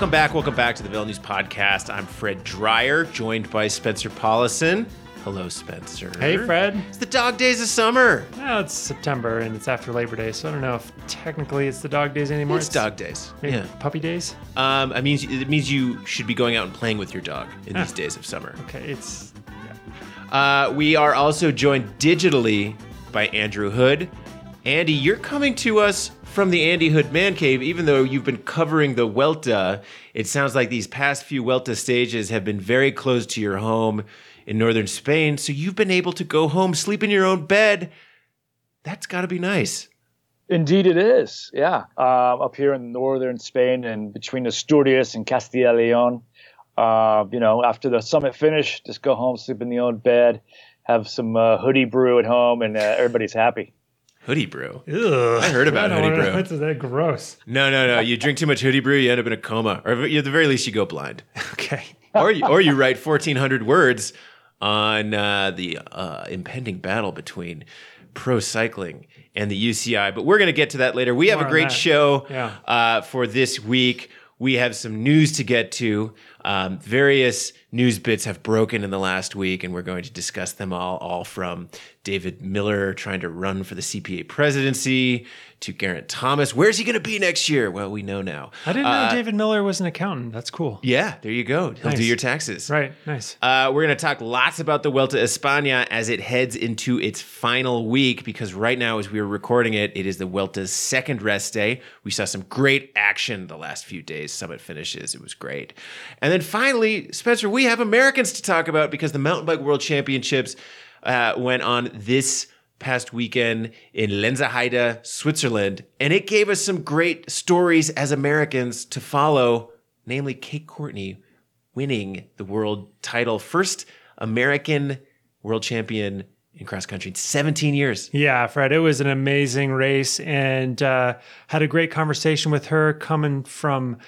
Welcome back. Welcome back to the Velo News Podcast. I'm Fred Dreier, joined by Spencer Powlison. Hello, Spencer. Hey, Fred. It's the dog days of summer. Well, it's September and it's after Labor Day, so I don't know if technically it's the dog days anymore. It's dog days. Yeah. puppy days. Um, it means it means you should be going out and playing with your dog in Ah. these days of summer. Okay, it's Uh, we are also joined digitally by Andrew Hood. Andy, you're coming to us from the Andy Hood Man Cave, even though you've been covering the Vuelta. It sounds like these past few Vuelta stages have been very close to your home in northern Spain, so you've been able to go home, sleep in your own bed. That's got to be nice. Indeed, it is. Yeah, uh, up here in northern Spain and between Asturias and Castilla Leon. Uh, you know, after the summit finish, just go home, sleep in the own bed, have some uh, hoodie brew at home, and uh, everybody's happy. Hoodie brew. I heard about I Hoodie Brew. That's, that? Gross. No, no, no. You drink too much hoodie brew, you end up in a coma, or at the very least, you go blind. Okay. or you, or you write 1400 words on uh, the uh, impending battle between pro cycling and the UCI. But we're going to get to that later. We have More a great show Yeah. uh, for this week. We have some news to get to. Um, various news bits have broken in the last week, and we're going to discuss them all. All from David Millar trying to run for the CPA presidency to Geraint Thomas. Where's he going to be next year? Well, we know now. I didn't know Uh, David Millar was an accountant. That's cool. Yeah, there you go. He'll do your taxes. Right. Nice. Uh, we're going to talk lots about the Vuelta España as it heads into its final week because right now, as we are recording it, it is the Vuelta's second rest day. We saw some great action the last few days, summit finishes. It was great. And then finally, Spencer, we have Americans to talk about because the Mountain Bike World Championships uh, went on this past weekend in Lenzerheide, Switzerland, and it gave us some great stories as Americans to follow, namely Kate Courtney winning the world title. First American world champion in cross country in 17 years. Yeah, Fred, it was an amazing race and uh, had a great conversation with her coming from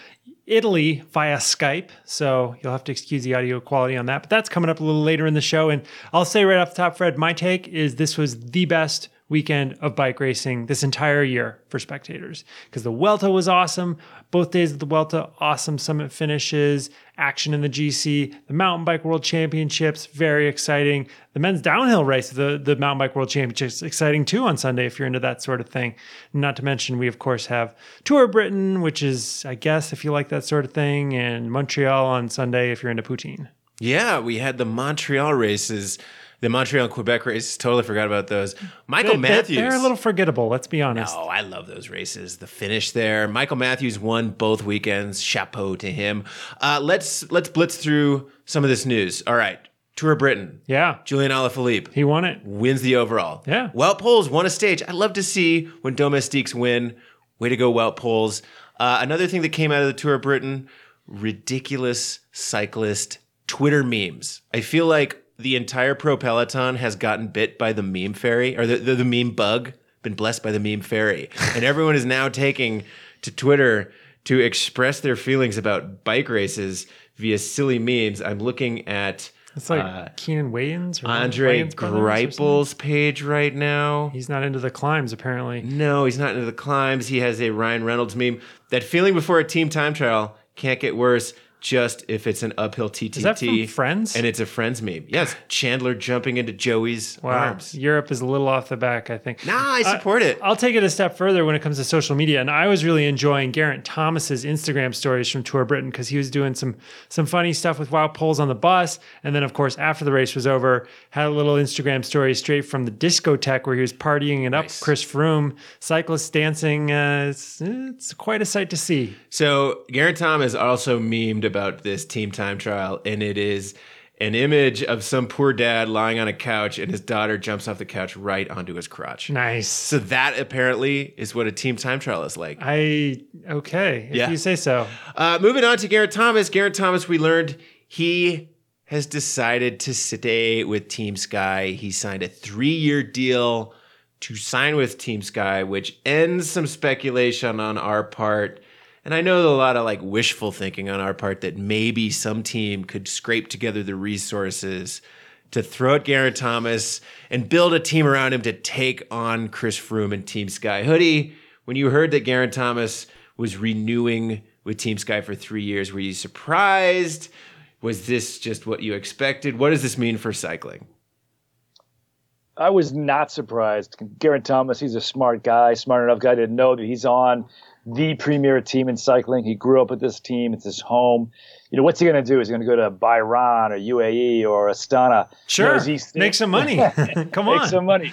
Italy via Skype. So you'll have to excuse the audio quality on that. But that's coming up a little later in the show. And I'll say right off the top, Fred, my take is this was the best weekend of bike racing this entire year for spectators because the Vuelta was awesome. Both days of the Vuelta, awesome summit finishes, action in the GC, the Mountain Bike World Championships, very exciting. The men's downhill race, the, the Mountain Bike World Championships, exciting too on Sunday if you're into that sort of thing. Not to mention, we of course have Tour Britain, which is, I guess, if you like that sort of thing, and Montreal on Sunday if you're into poutine. Yeah, we had the Montreal races, the Montreal and Quebec races. Totally forgot about those. Michael They- Matthews. They're a little forgettable, let's be honest. Oh, I love those races. The finish there. Michael Matthews won both weekends. Chapeau to him. Uh, let's let's blitz through some of this news. All right, Tour of Britain. Yeah, Julian Alaphilippe he won it. wins the overall. Yeah. Wout Poels won a stage. I love to see when domestiques win. Way to go, Wout Poels. Uh, another thing that came out of the Tour of Britain: ridiculous cyclist Twitter memes. I feel like the entire pro peloton has gotten bit by the meme fairy or the, the, the meme bug. Been blessed by the meme fairy, and everyone is now taking to Twitter to express their feelings about bike races via silly memes. I'm looking at It's like uh, Keenan Wayans or Andre Wayans. Greipel's page right now. He's not into the climbs, apparently. No, he's not into the climbs. He has a Ryan Reynolds meme. That feeling before a team time trial can't get worse. Just if it's an uphill TTT. Is that from Friends? And it's a Friends meme. Yes, Chandler jumping into Joey's Wow. arms. Europe is a little off the back, I think. Nah, I support it. I'll take it a step further when it comes to social media. And I was really enjoying Geraint Thomas's Instagram stories from Tour Britain because he was doing some some funny stuff with Wout Poels on the bus. And then, of course, after the race was over, had a little Instagram story straight from the discotheque where he was partying it up. Nice. Chris Froome, cyclists dancing. Uh, it's, it's quite a sight to see. So Geraint Thomas also memed about this team time trial, and it is an image of some poor dad lying on a couch, and his daughter jumps off the couch right onto his crotch. Nice. So that apparently is what a team time trial is like. I okay if Yeah. you say so. Uh, moving on to Geraint Thomas. Geraint Thomas, we learned he has decided to stay with Team Sky. He signed a three year deal to sign with Team Sky, which ends some speculation on our part. And I know a lot of like wishful thinking on our part that maybe some team could scrape together the resources to throw at Geraint Thomas and build a team around him to take on Chris Froome and Team Sky. Hoodie, when you heard that Geraint Thomas was renewing with Team Sky for three years. Were you surprised? Was this just what you expected? What does this mean for cycling? I was not surprised. Geraint Thomas, he's a smart guy, smart enough guy to know that he's on the premier team in cycling. He grew up with this team. It's his home. You know, what's he going to do? Is he going to go to Bahrain or UAE or Astana? Sure. You know, Make some money. Come on. Make some money.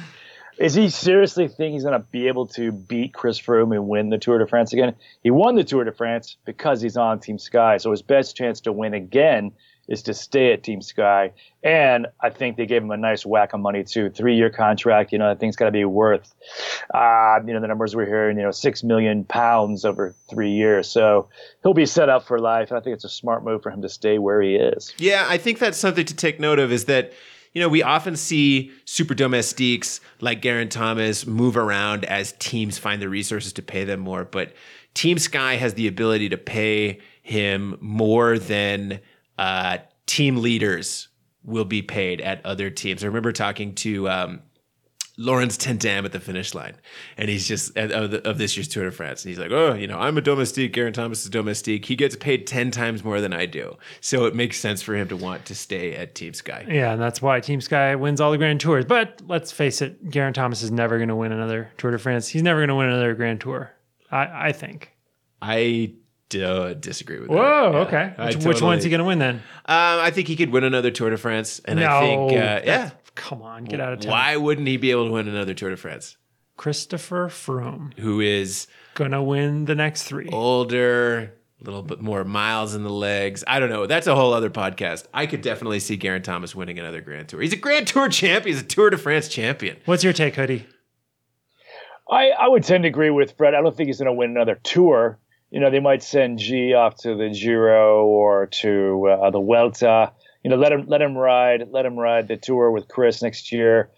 Is he seriously think he's going to be able to beat Chris Froome and win the Tour de France again? He won the Tour de France because he's on Team Sky. So his best chance to win again is to stay at Team Sky. And I think they gave him a nice whack of money too. Three year contract, you know, that thing's got to be worth, uh, you know, the numbers we're hearing, you know, six million pounds over three years. So he'll be set up for life. I think it's a smart move for him to stay where he is. Yeah, I think that's something to take note of is that you know, we often see super domestiques like Geraint Thomas move around as teams find the resources to pay them more. But Team Sky has the ability to pay him more than uh, team leaders will be paid at other teams. I remember talking to um, Laurens ten Dam at the finish line, and he's just of, the, of, this year's Tour de France, and he's like, "Oh, you know, I'm a domestique. Geraint Thomas is domestique. He gets paid ten times more than I do, so it makes sense for him to want to stay at Team Sky." Yeah, and that's why Team Sky wins all the Grand Tours. But let's face it, Geraint Thomas is never going to win another Tour de France. He's never going to win another Grand Tour. I, I think. I uh, disagree with Whoa, that. Whoa, okay. Which, totally, which, one's he going to win then? Um, I think he could win another Tour de France, and no, I think, uh, yeah. Come on, get out of town. Why wouldn't he be able to win another Tour de France? Christopher Froome, who is gonna win the next three. Older, a little bit more miles in the legs. I don't know. That's a whole other podcast. I could definitely see Geraint Thomas winning another Grand Tour. He's a Grand Tour champion. He's a Tour de France champion. What's your take, Hoodie? I, I would tend to agree with Fred. I don't think he's going to win another tour you know, they might send G off to the Giro or to uh, the Vuelta. You know, let him let him ride, let him ride the tour with Chris next year.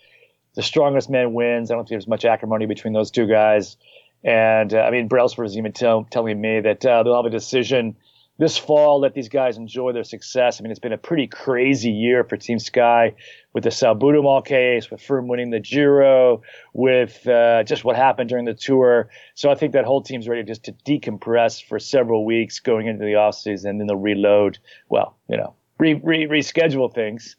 The strongest man wins. I don't think there's much acrimony between those two guys. And uh, I mean, Brailsford is even tell, telling me that uh, they'll have a decision this fall, let these guys enjoy their success. I mean, it's been a pretty crazy year for Team Sky with the Salbutamol case, with Froome winning the Giro, with uh, just what happened during the tour. So I think that whole team's ready just to decompress for several weeks going into the offseason, and then they'll reload. Well, you know, re, re, reschedule things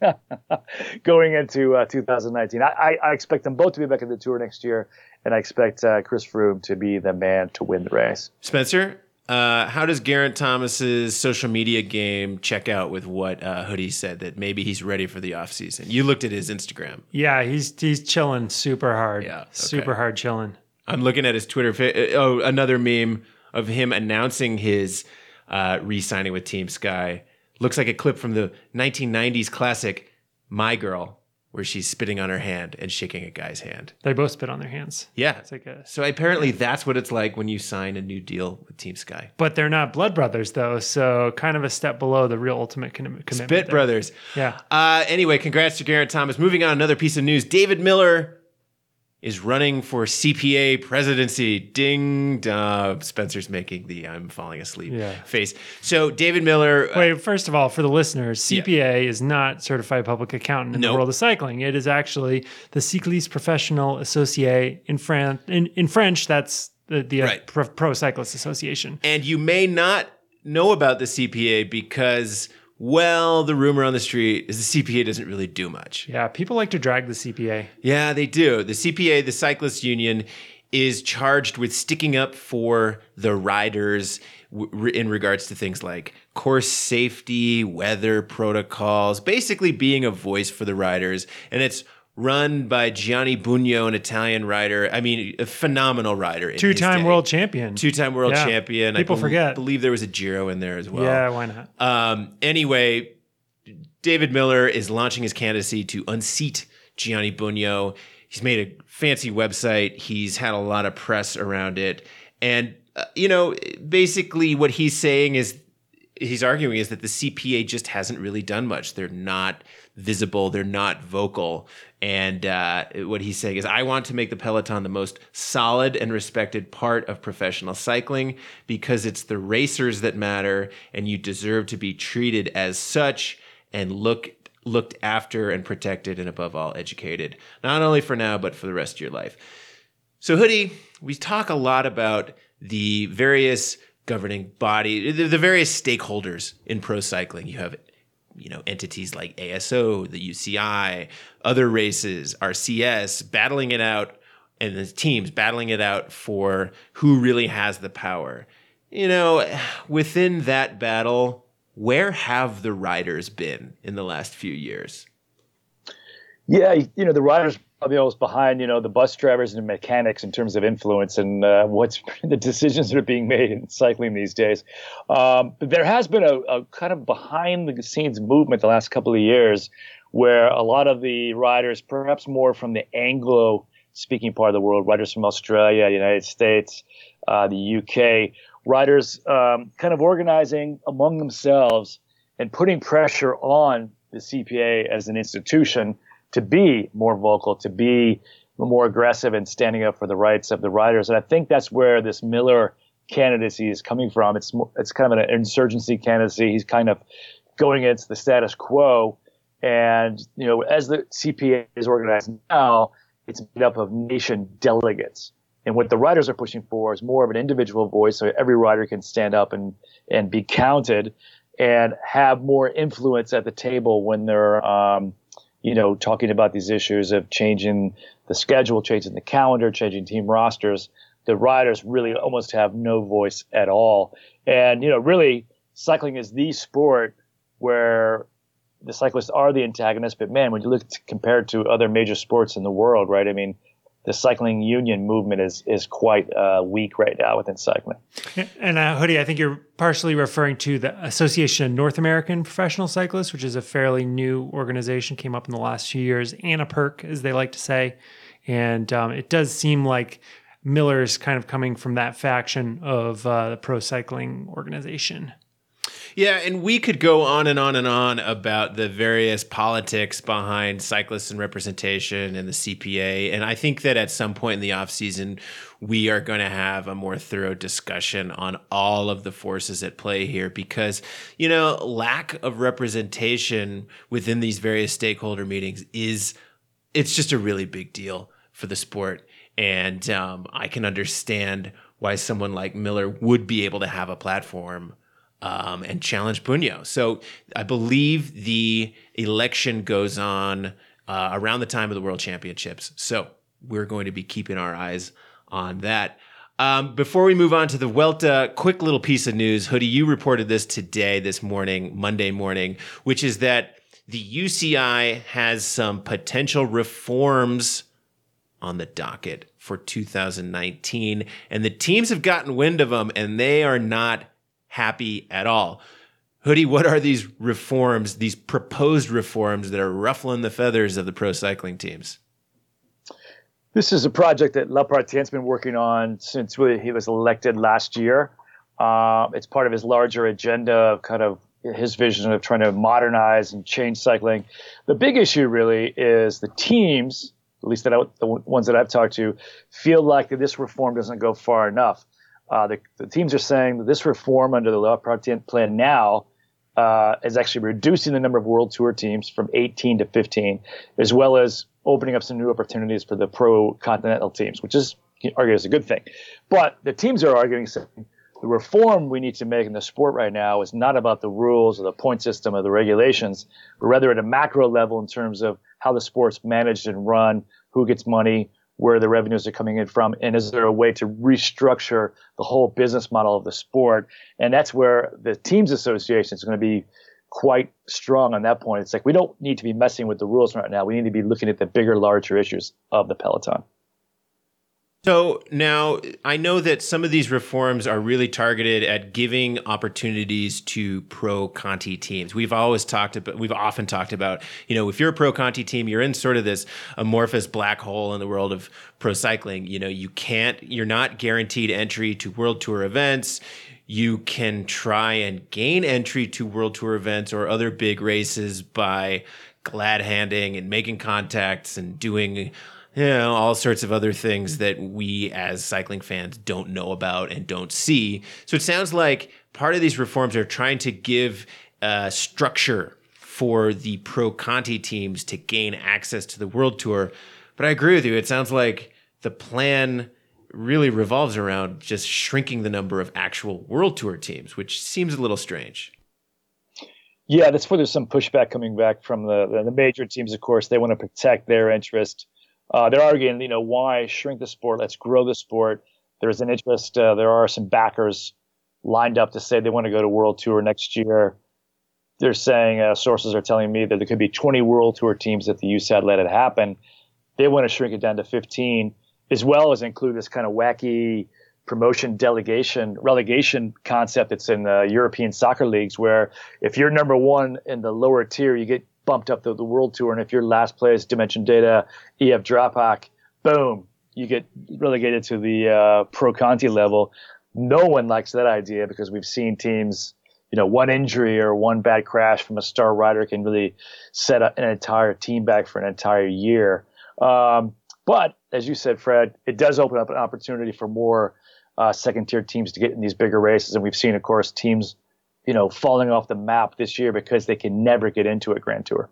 going into uh, 2019. I, I, expect them both to be back at the tour next year, and I expect uh, Chris Froome to be the man to win the race. Spencer, uh, how does Geraint Thomas's social media game check out with what uh, Hoodie said that maybe he's ready for the offseason? You looked at his Instagram. Yeah, he's he's chilling super hard. Yeah, okay. super hard chilling. I'm looking at his Twitter. Oh, another meme of him announcing his uh, re-signing with Team Sky. Looks like a clip from the 1990s classic "My Girl." Where she's spitting on her hand and shaking a guy's hand. They both spit on their hands. Yeah. It's like a, so apparently that's what it's like when you sign a new deal with Team Sky. But they're not blood brothers though, so kind of a step below the real ultimate commitment. Spit there. brothers. Yeah. Uh, anyway, congrats to Geraint Thomas. Moving on, another piece of news. David Millar is running for CPA presidency. Ding dong. Spencer's making the I'm falling asleep yeah. face. So David Millar. Uh, Wait, first of all, for the listeners, CPA yeah. is not certified public accountant in nope. the world of cycling. It is actually the Cycliste Professionnel Associé in France. In, in French, that's the, the uh, right. Pro Cyclist Association. And you may not know about the CPA because well, the rumor on the street is the CPA doesn't really do much. Yeah, people like to drag the CPA. Yeah, they do. The CPA, the Cyclists Union, is charged with sticking up for the riders w- in regards to things like course safety, weather protocols, basically being a voice for the riders. And it's run by Gianni Bugno, an Italian rider. I mean, a phenomenal rider. Two-time world champion. Two-time world yeah. champion. People I forget. believe there was a Giro in there as well. Yeah, why not? Um, anyway, David Millar is launching his candidacy to unseat Gianni Bugno. He's made a fancy website. He's had a lot of press around it. And, uh, you know, basically what he's saying is he's arguing is that the CPA just hasn't really done much. They're not visible, they're not vocal. And uh, what he's saying is, I want to make the Peloton the most solid and respected part of professional cycling because it's the racers that matter, and you deserve to be treated as such and look looked after and protected, and above all, educated. Not only for now, but for the rest of your life. So, Hoodie, we talk a lot about the various governing body, the, the various stakeholders in pro cycling. You have you know entities like ASO, the UCI, other races, RCS battling it out and the teams battling it out for who really has the power. You know, within that battle, where have the riders been in the last few years? Yeah, you know, the riders probably always behind, you know, the bus drivers and mechanics in terms of influence and uh, what's the decisions that are being made in cycling these days. Um, but there has been a, a kind of behind the scenes movement the last couple of years where a lot of the riders, perhaps more from the Anglo speaking part of the world, riders from Australia, United States, uh, the UK, riders um, kind of organizing among themselves and putting pressure on the CPA as an institution to be more vocal, to be more aggressive and standing up for the rights of the writers. And I think that's where this Millar candidacy is coming from. It's it's kind of an insurgency candidacy. He's kind of going against the status quo. And you know, as the CPA is organized now, it's made up of nation delegates. And what the writers are pushing for is more of an individual voice, so every writer can stand up and and be counted, and have more influence at the table when they're, um, you know, talking about these issues of changing the schedule, changing the calendar, changing team rosters. The riders really almost have no voice at all, and you know, really, cycling is the sport where the cyclists are the antagonists. But man, when you look compared to other major sports in the world, right? I mean, the cycling union movement is is quite uh, weak right now within cycling. And uh, Hoodie, I think you're partially referring to the Association of North American Professional Cyclists, which is a fairly new organization, came up in the last few years. and a perk, as they like to say, and um, it does seem like Millar's kind of coming from that faction of uh, the pro cycling organization. Yeah, and we could go on and on and on about the various politics behind cyclists and representation and the CPA. And I think that at some point in the off season, we are going to have a more thorough discussion on all of the forces at play here because, you know, lack of representation within these various stakeholder meetings is it's just a really big deal for the sport. And um, I can understand why someone like Millar would be able to have a platform um, and challenge Bugno. So I believe the election goes on uh, around the time of the World Championships. So we're going to be keeping our eyes on that. Um, before we move on to the Vuelta, quick little piece of news. Hoodie, you reported this today, this morning, Monday morning, which is that the UCI has some potential reforms on the docket for 2019. And the teams have gotten wind of them and they are not happy at all. Hoodie, what are these reforms, these proposed reforms that are ruffling the feathers of the pro cycling teams? This is a project that Lappartien's been working on since he was elected last year. Uh, it's part of his larger agenda of kind of his vision of trying to modernize and change cycling. The big issue really is the teams, at least that I, the ones that I've talked to, feel like this reform doesn't go far enough. Uh, the, the, teams are saying that this reform under the La Lappartien plan now uh, is actually reducing the number of World Tour teams from 18 to 15, as well as opening up some new opportunities for the pro continental teams, which is argued as a good thing. But the teams are arguing saying the reform we need to make in the sport right now is not about the rules or the point system or the regulations, but rather at a macro level in terms of how the sport's managed and run, who gets money, where the revenues are coming in from, and is there a way to restructure the whole business model of the sport? And that's where the teams association is going to be quite strong on that point. It's like we don't need to be messing with the rules right now. We need to be looking at the bigger, larger issues of the peloton. So now I know that some of these reforms are really targeted at giving opportunities to pro Conti teams. We've always talked about, we've often talked about, you know, if you're a pro Conti team, you're in sort of this amorphous black hole in the world of pro cycling. You know, you can't, you're not guaranteed entry to world tour events. You can try and gain entry to world tour events or other big races by glad handing and making contacts and doing you know, all sorts of other things that we as cycling fans don't know about and don't see. So it sounds like part of these reforms are trying to give uh, structure for the pro Conti teams to gain access to the World Tour. But I agree with you. It sounds like the plan really revolves around just shrinking the number of actual World Tour teams, which seems a little strange. Yeah, that's where there's some pushback coming back from the the major teams. Of course, they want to protect their interest. Uh, they're arguing, you know, why shrink the sport? Let's grow the sport. There's an interest. Uh, there are some backers lined up to say they want to go to World Tour next year. They're saying uh, sources are telling me that there could be 20 World Tour teams if the USAD let it happen. They want to shrink it down to 15, as well as include this kind of wacky promotion delegation relegation concept that's in the European soccer leagues, where if you're number one in the lower tier, you get bumped up to the World Tour, and if you're last place, Dimension Data, EF Drapac, boom, you get relegated to the uh, Pro Conti level. No one likes that idea because we've seen teams, you know, one injury or one bad crash from a star rider can really set an entire team back for an entire year. Um, but as you said, Fred, it does open up an opportunity for more uh, second tier teams to get in these bigger races. And we've seen, of course, teams, you know, falling off the map this year because they can never get into a Grand Tour.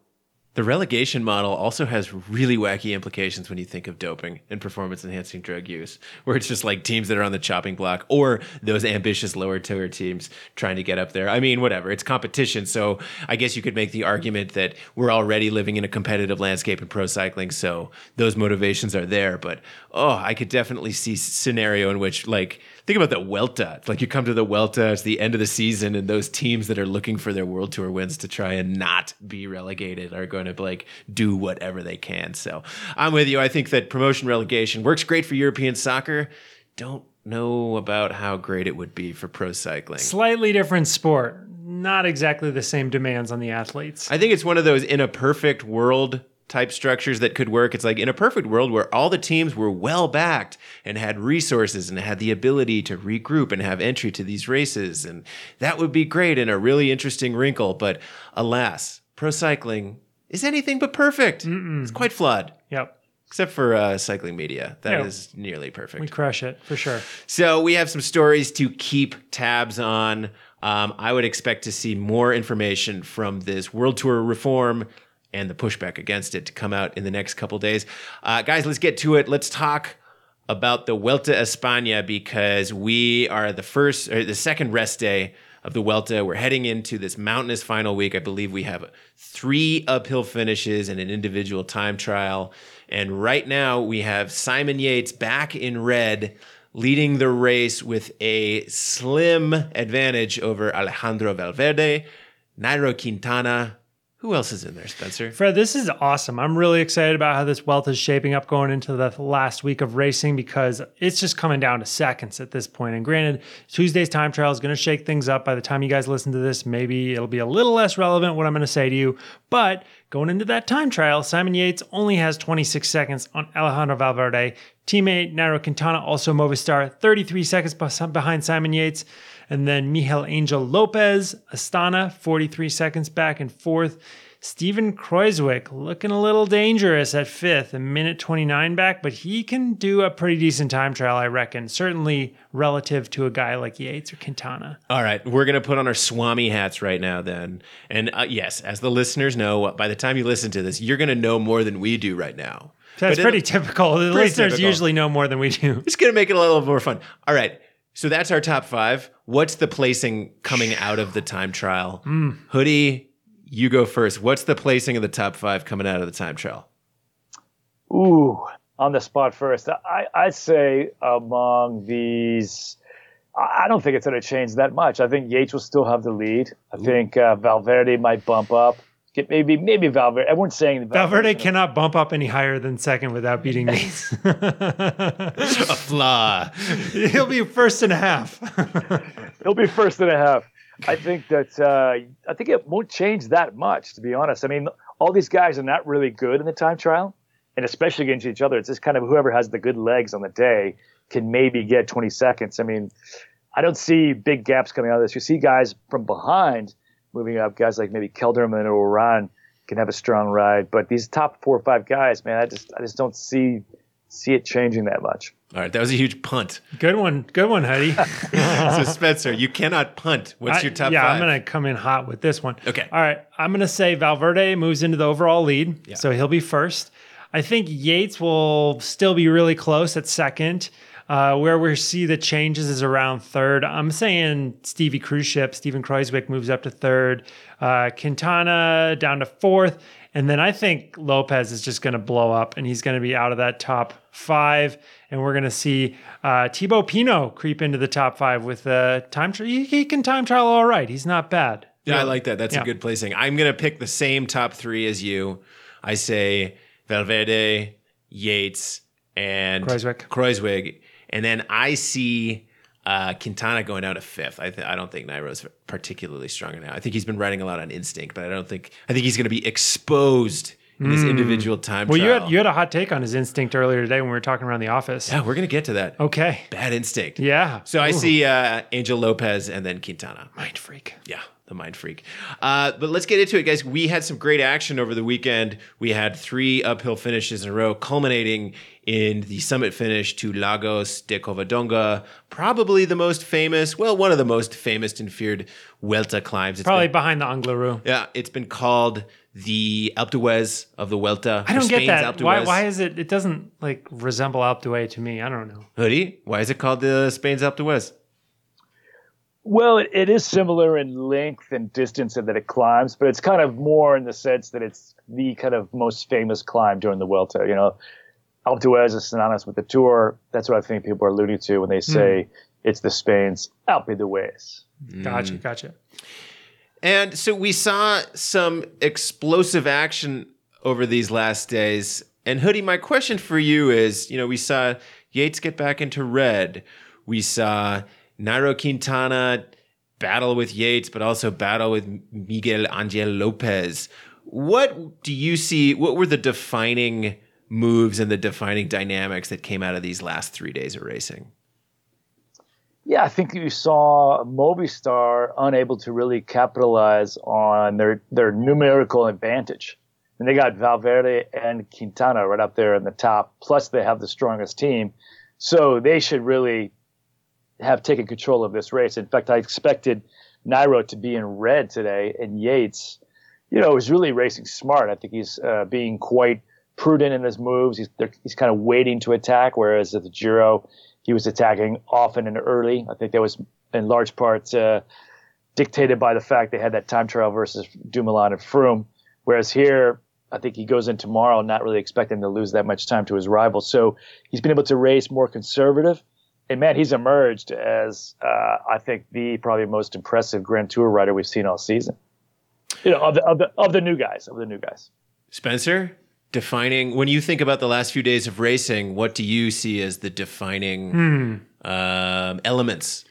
The relegation model also has really wacky implications when you think of doping and performance enhancing drug use, where it's just like teams that are on the chopping block or those ambitious lower tier teams trying to get up there. I mean, whatever, it's competition. So I guess you could make the argument that we're already living in a competitive landscape in pro cycling. So those motivations are there. But oh, I could definitely see scenario in which like think about the Vuelta. It's like you come to the Vuelta, it's the end of the season, and those teams that are looking for their World Tour wins to try and not be relegated are going to like do whatever they can. So I'm with you. I think that promotion relegation works great for European soccer. Don't know about how great it would be for pro cycling. Slightly different sport. Not exactly the same demands on the athletes. I think it's one of those in a perfect world type structures that could work. It's like in a perfect world where all the teams were well backed and had resources and had the ability to regroup and have entry to these races. And that would be great and a really interesting wrinkle. But alas, pro cycling is anything but perfect. Mm-mm. It's quite flawed. Yep. Except for uh, cycling media. that is nearly perfect. We crush it for sure. So we have some stories to keep tabs on. Um, I would expect to see more information from this World Tour reform and the pushback against it to come out in the next couple days. Uh, guys, let's get to it. Let's talk about the Vuelta España because we are the first or the second rest day of the Vuelta. We're heading into this mountainous final week. I believe we have three uphill finishes and an individual time trial. And right now we have Simon Yates back in red leading the race with a slim advantage over Alejandro Valverde, Nairo Quintana, who else is in there, Spencer? Fred, this is awesome. I'm really excited about how this Vuelta is shaping up going into the last week of racing because it's just coming down to seconds at this point. And granted, Tuesday's time trial is going to shake things up. By the time you guys listen to this, maybe it'll be a little less relevant what I'm going to say to you. But going into that time trial, Simon Yates only has 26 seconds on Alejandro Valverde. Teammate Nairo Quintana, also Movistar, 33 seconds behind Simon Yates. And then Miguel Angel Lopez, Astana, 43 seconds back and fourth. Stephen Kruijswijk looking a little dangerous at fifth, a minute 29 back, but he can do a pretty decent time trial, I reckon. Certainly relative to a guy like Yates or Quintana. All right, we're going to put on our Swami hats right now, then. And uh, yes, as the listeners know, by the time you listen to this, you're going to know more than we do right now. That's but pretty typical. The pretty listeners typical. usually know more than we do. It's going to make it a little more fun. All right. So that's our top five. What's the placing coming out of the time trial? Mm. Hoodie, you go first. What's the placing of the top five coming out of the time trial? Ooh, on the spot first. I, I'd say among these, I don't think it's going to change that much. I think Yates will still have the lead. I Ooh. think uh, Valverde might bump up maybe maybe Valverde. Everyone's saying Valverde, Valverde cannot bump up any higher than second without beating me. a flaw. He'll be first and a half. He'll be first and a half. I think that uh, I think it won't change that much, to be honest. I mean, all these guys are not really good in the time trial, and especially against each other. It's just kind of whoever has the good legs on the day can maybe get 20 seconds. I mean, I don't see big gaps coming out of this. You see guys from behind moving up, guys like maybe Kelderman or Uran can have a strong ride. But these top four or five guys, man, I just I just don't see see it changing that much. All right, that was a huge punt. Good one, good one, Hoodie. so Spencer, you cannot punt. What's I, your top? Yeah, i I'm gonna come in hot with this one. Okay. All right, I'm gonna say Valverde moves into the overall lead, yeah. so he'll be first. I think Yates will still be really close at second. Uh, where we see the changes is around third. I'm saying Stevie Cruise Ship, Stephen Kruijswijk moves up to third. Uh, Quintana down to fourth. And then I think Lopez is just going to blow up and he's going to be out of that top five. And we're going to see uh, Thibaut Pinot creep into the top five with a time trial. He, he, can time trial all right. He's not bad. Yeah, I like that. That's yeah. a good placing. I'm going to pick the same top three as you. I say Valverde, Yates, and Kruijswijk. Kruijswijk. And then I see uh, Quintana going down to fifth. I, th- I don't think Nairo's particularly strong now. I think he's been riding a lot on instinct, but I don't think I think he's going to be exposed in his hmm. individual time. Well, trial. you had you had a hot take on his instinct earlier today when we were talking around the office. Yeah, we're going to get to that. Okay. Bad instinct. Yeah. So Ooh. I see uh, Angel Lopez and then Quintana. Mind freak. Yeah the mind freak. Uh, but let's get into it, guys. We had some great action over the weekend. We had three uphill finishes in a row, culminating in the summit finish to Lagos de Covadonga, probably the most famous, well, one of the most famous and feared Vuelta climbs. It's probably been, behind the Angliru. Yeah, it's been called the Alpe d'Huez of the Vuelta. I don't get that. Why, why is it? It doesn't like resemble Alpe d'Huez to me. I don't know. Hoodie, why is it called the Spain's Alpe d'Huez? Well, it, it is similar in length and distance and that it climbs, but it's kind of more in the sense that it's the kind of most famous climb during the Vuelta. You know, Alpe d'Huez is synonymous with the Tour. That's what I think people are alluding to when they hmm. say mm. it's the Spain's Alpe d'Huez. Gotcha, mm. gotcha. And so we saw some explosive action over these last days. And Hoodie, my question for you is, you know, we saw Yates get back into red. We saw Nairo Quintana battle with Yates, but also battle with Miguel Angel Lopez. What do you see? What were the defining moves and the defining dynamics that came out of these last three days of racing? Yeah, I think you saw Movistar unable to really capitalize on their their numerical advantage. And they got Valverde and Quintana right up there in the top. Plus, they have the strongest team. So they should really have taken control of this race. In fact, I expected Nairo to be in red today, and Yates, you know, is really racing smart. I think he's uh, being quite prudent in his moves. He's he's kind of waiting to attack, whereas at the Giro, he was attacking often and early. I think that was in large part uh, dictated by the fact they had that time trial versus Dumoulin and Froome. Whereas here, I think he goes in tomorrow not really expecting to lose that much time to his rival. So he's been able to race more conservative and man, he's emerged as uh, I think the probably most impressive Grand Tour rider we've seen all season. You know, of the, of the of the new guys, of the new guys. Spencer, defining when you think about the last few days of racing, what do you see as the defining hmm. um, elements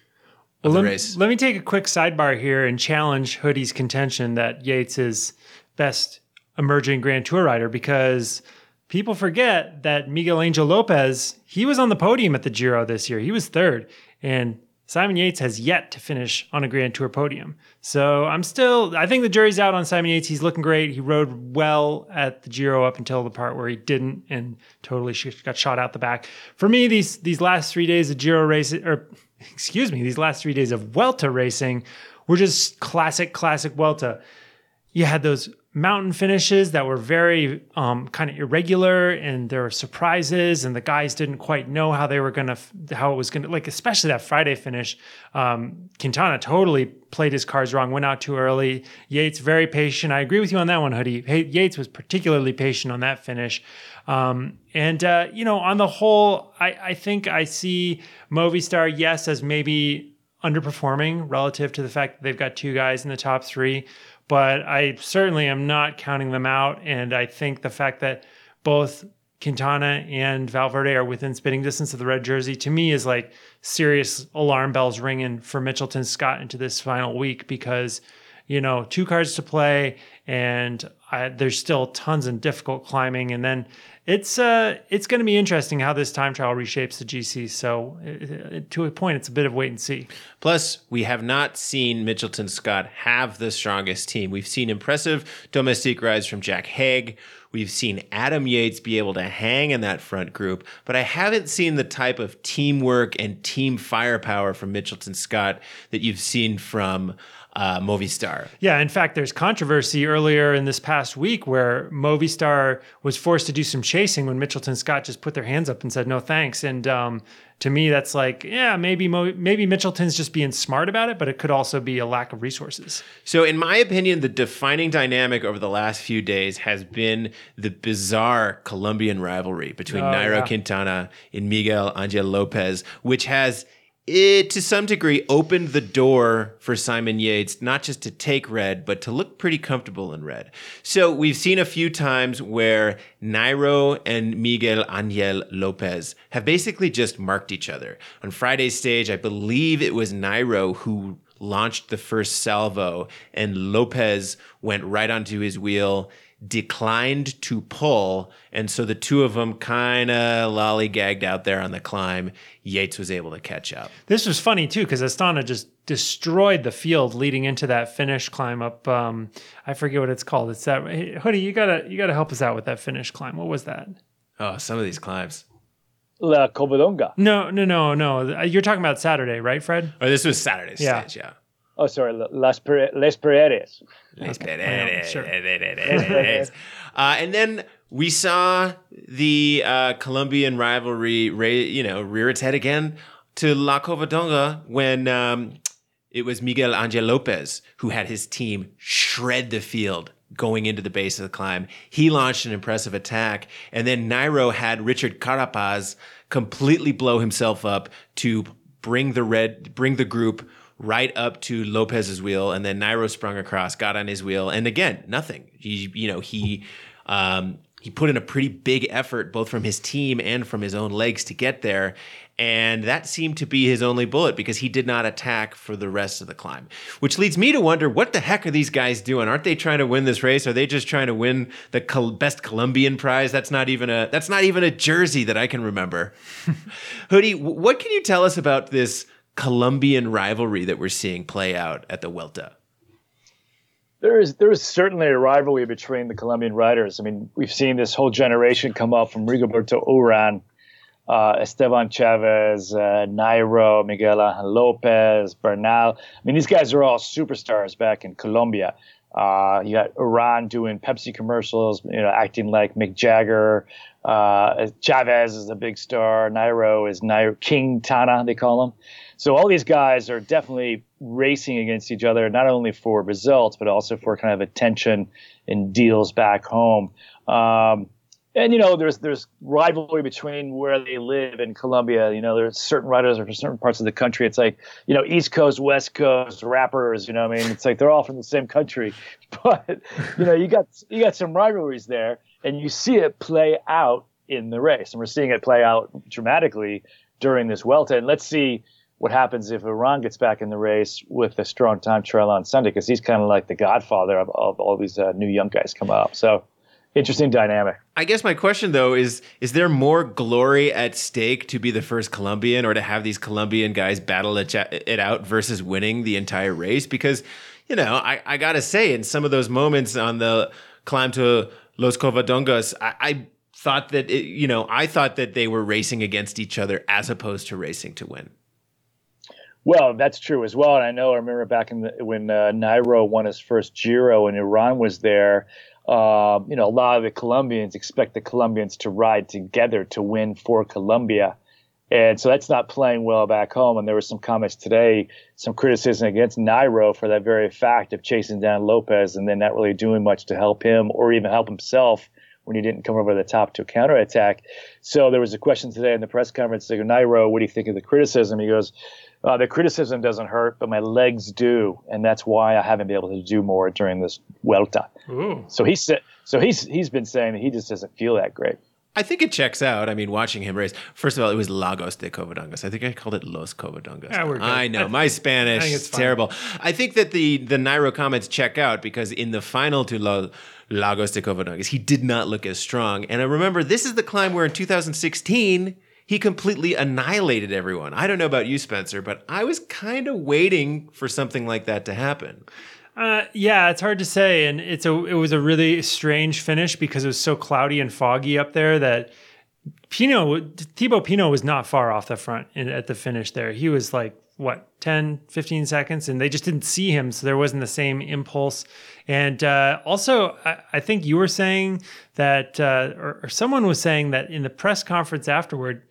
of well, the let, race? Let me take a quick sidebar here and challenge Hoodie's contention that Yates is best emerging Grand Tour rider because people forget that Miguel Angel Lopez, he was on the podium at the Giro this year. He was third. And Simon Yates has yet to finish on a Grand Tour podium. So I'm still, I think the jury's out on Simon Yates. He's looking great. He rode well at the Giro up until the part where he didn't and totally got shot out the back. For me, these these last three days of Giro racing, or excuse me, these last three days of Vuelta racing were just classic, classic Vuelta. You had those mountain finishes that were very um, kind of irregular and there were surprises and the guys didn't quite know how they were going to how it was to like especially that friday finish um, quintana totally played his cards wrong went out too early. Yates very patient. I agree with you on that one hoodie. Yates was particularly patient on that finish. Um, and uh, you know on the whole I, I think i see movistar yes as maybe underperforming relative to the fact that they've got two guys in the top three but I certainly am not counting them out. And I think the fact that both Quintana and Valverde are within spitting distance of the red jersey to me is like serious alarm bells ringing for Mitchelton Scott into this final week because you know two cards to play and I, there's still tons and difficult climbing and then it's uh it's going to be interesting how this time trial reshapes the GC. So uh, to a point, it's a bit of wait and see. Plus, we have not seen Mitchelton Scott have the strongest team. We've seen impressive domestique rides from Jack Haig. We've seen Adam Yates be able to hang in that front group, but I haven't seen the type of teamwork and team firepower from Mitchelton Scott that you've seen from uh, Movistar. Yeah, in fact, there's controversy earlier in this past week where Movistar was forced to do some chasing when Mitchelton Scott just put their hands up and said no thanks. And um, to me, that's like, yeah, maybe Mo- maybe Mitchelton's just being smart about it, but it could also be a lack of resources. So, in my opinion, the defining dynamic over the last few days has been the bizarre Colombian rivalry between Oh, Nairo yeah. Quintana and Miguel Angel Lopez, which has it to some degree opened the door for Simon Yates not just to take red, but to look pretty comfortable in red. So we've seen a few times where Nairo and Miguel Angel Lopez have basically just marked each other. On Friday's stage, I believe it was Nairo who launched the first salvo, and Lopez went right onto his wheel, declined to pull, and so the two of them kind of lollygagged out there on the climb. Yates was able to catch up. This was funny too because Astana just destroyed the field leading into that finish climb up. Um, I forget what it's called. It's that hey, hoodie. You gotta you gotta help us out with that finish climb. What was that? Oh, some of these climbs. La Covadonga. No, no, no, no. You're talking about Saturday, right, Fred? Oh, this was Saturday's Yeah. stage, yeah. Oh, sorry, Las Pere- Les Paredes. Les know, sure. Paredes. uh, and then we saw the uh, Colombian rivalry, ra- you know, rear its head again to La Covadonga when um, it was Miguel Angel Lopez who had his team shred the field going into the base of the climb. He launched an impressive attack, and then Nairo had Richard Carapaz completely blow himself up to bring the red, bring the group right up to Lopez's wheel, and then Nairo sprung across, got on his wheel, and again, nothing. He, you know, he um, he put in a pretty big effort, both from his team and from his own legs, to get there, and that seemed to be his only bullet because he did not attack for the rest of the climb. Which leads me to wonder, what the heck are these guys doing? Aren't they trying to win this race? Are they just trying to win the Col- best Colombian prize? That's not even a that's not even a jersey that I can remember. Hoodie, what can you tell us about this? Colombian rivalry that we're seeing play out at the Vuelta. There is there is certainly a rivalry between the Colombian riders. I mean, we've seen this whole generation come up from Rigoberto Uran, uh, Esteban Chavez, uh, Nairo, Miguel Angel Lopez, Bernal. I mean, these guys are all superstars back in Colombia. Uh, you got Uran doing Pepsi commercials, you know, acting like Mick Jagger. Uh, Chavez is a big star. Nairo is Nairo King Tana, they call him. So all these guys are definitely racing against each other, not only for results, but also for kind of attention and deals back home. Um, and you know, there's there's rivalry between where they live in Colombia. You know, there's certain riders from certain parts of the country. It's like you know, East Coast, West Coast rappers. You know, I mean, it's like they're all from the same country, but you know, you got you got some rivalries there, and you see it play out in the race, and we're seeing it play out dramatically during this Vuelta. And let's see what happens if Uran gets back in the race with a strong time trial on Sunday, because he's kind of like the godfather of, of all these uh, new young guys come up. So interesting dynamic. I guess my question though is is there more glory at stake to be the first Colombian or to have these Colombian guys battle it, it out versus winning the entire race? Because, you know, I, I gotta say, in some of those moments on the climb to Los Covadongas, I, I thought that it, you know, I thought that they were racing against each other as opposed to racing to win. Well, that's true as well. And I know I remember back in the, when uh, Nairo won his first Giro and Uran was there. Uh, you know, a lot of the Colombians expect the Colombians to ride together to win for Colombia. And so that's not playing well back home. And there were some comments today, some criticism against Nairo for that very fact of chasing down Lopez and then not really doing much to help him or even help himself when he didn't come over the top to counterattack. So there was a question today in the press conference, like, Nairo, what do you think of the criticism? He goes, uh, the criticism doesn't hurt, but my legs do, and that's why I haven't been able to do more during this Vuelta. Ooh. So he said, so he's he's been saying that he just doesn't feel that great. I think it checks out. I mean, watching him race. First of all, it was Lagos de Covadongas. I think I called it Los Covadongas. Yeah. I know I- my Spanish is terrible. I think that the the Nairo comments check out because in the final to Lo- Lagos de Covadongas, he did not look as strong. And I remember this is the climb where in 2016 he completely annihilated everyone. I don't know about you, Spencer, but I was kind of waiting for something like that to happen. Uh, yeah, it's hard to say, and it's a it was a really strange finish because it was so cloudy and foggy up there that Pinot, Thibaut Pinot was not far off the front in, at the finish there. He was like, what, 10, 15 seconds, and they just didn't see him. So there wasn't the same impulse. And uh, also, I, I, think you were saying that, uh, or, or someone was saying that in the press conference afterward,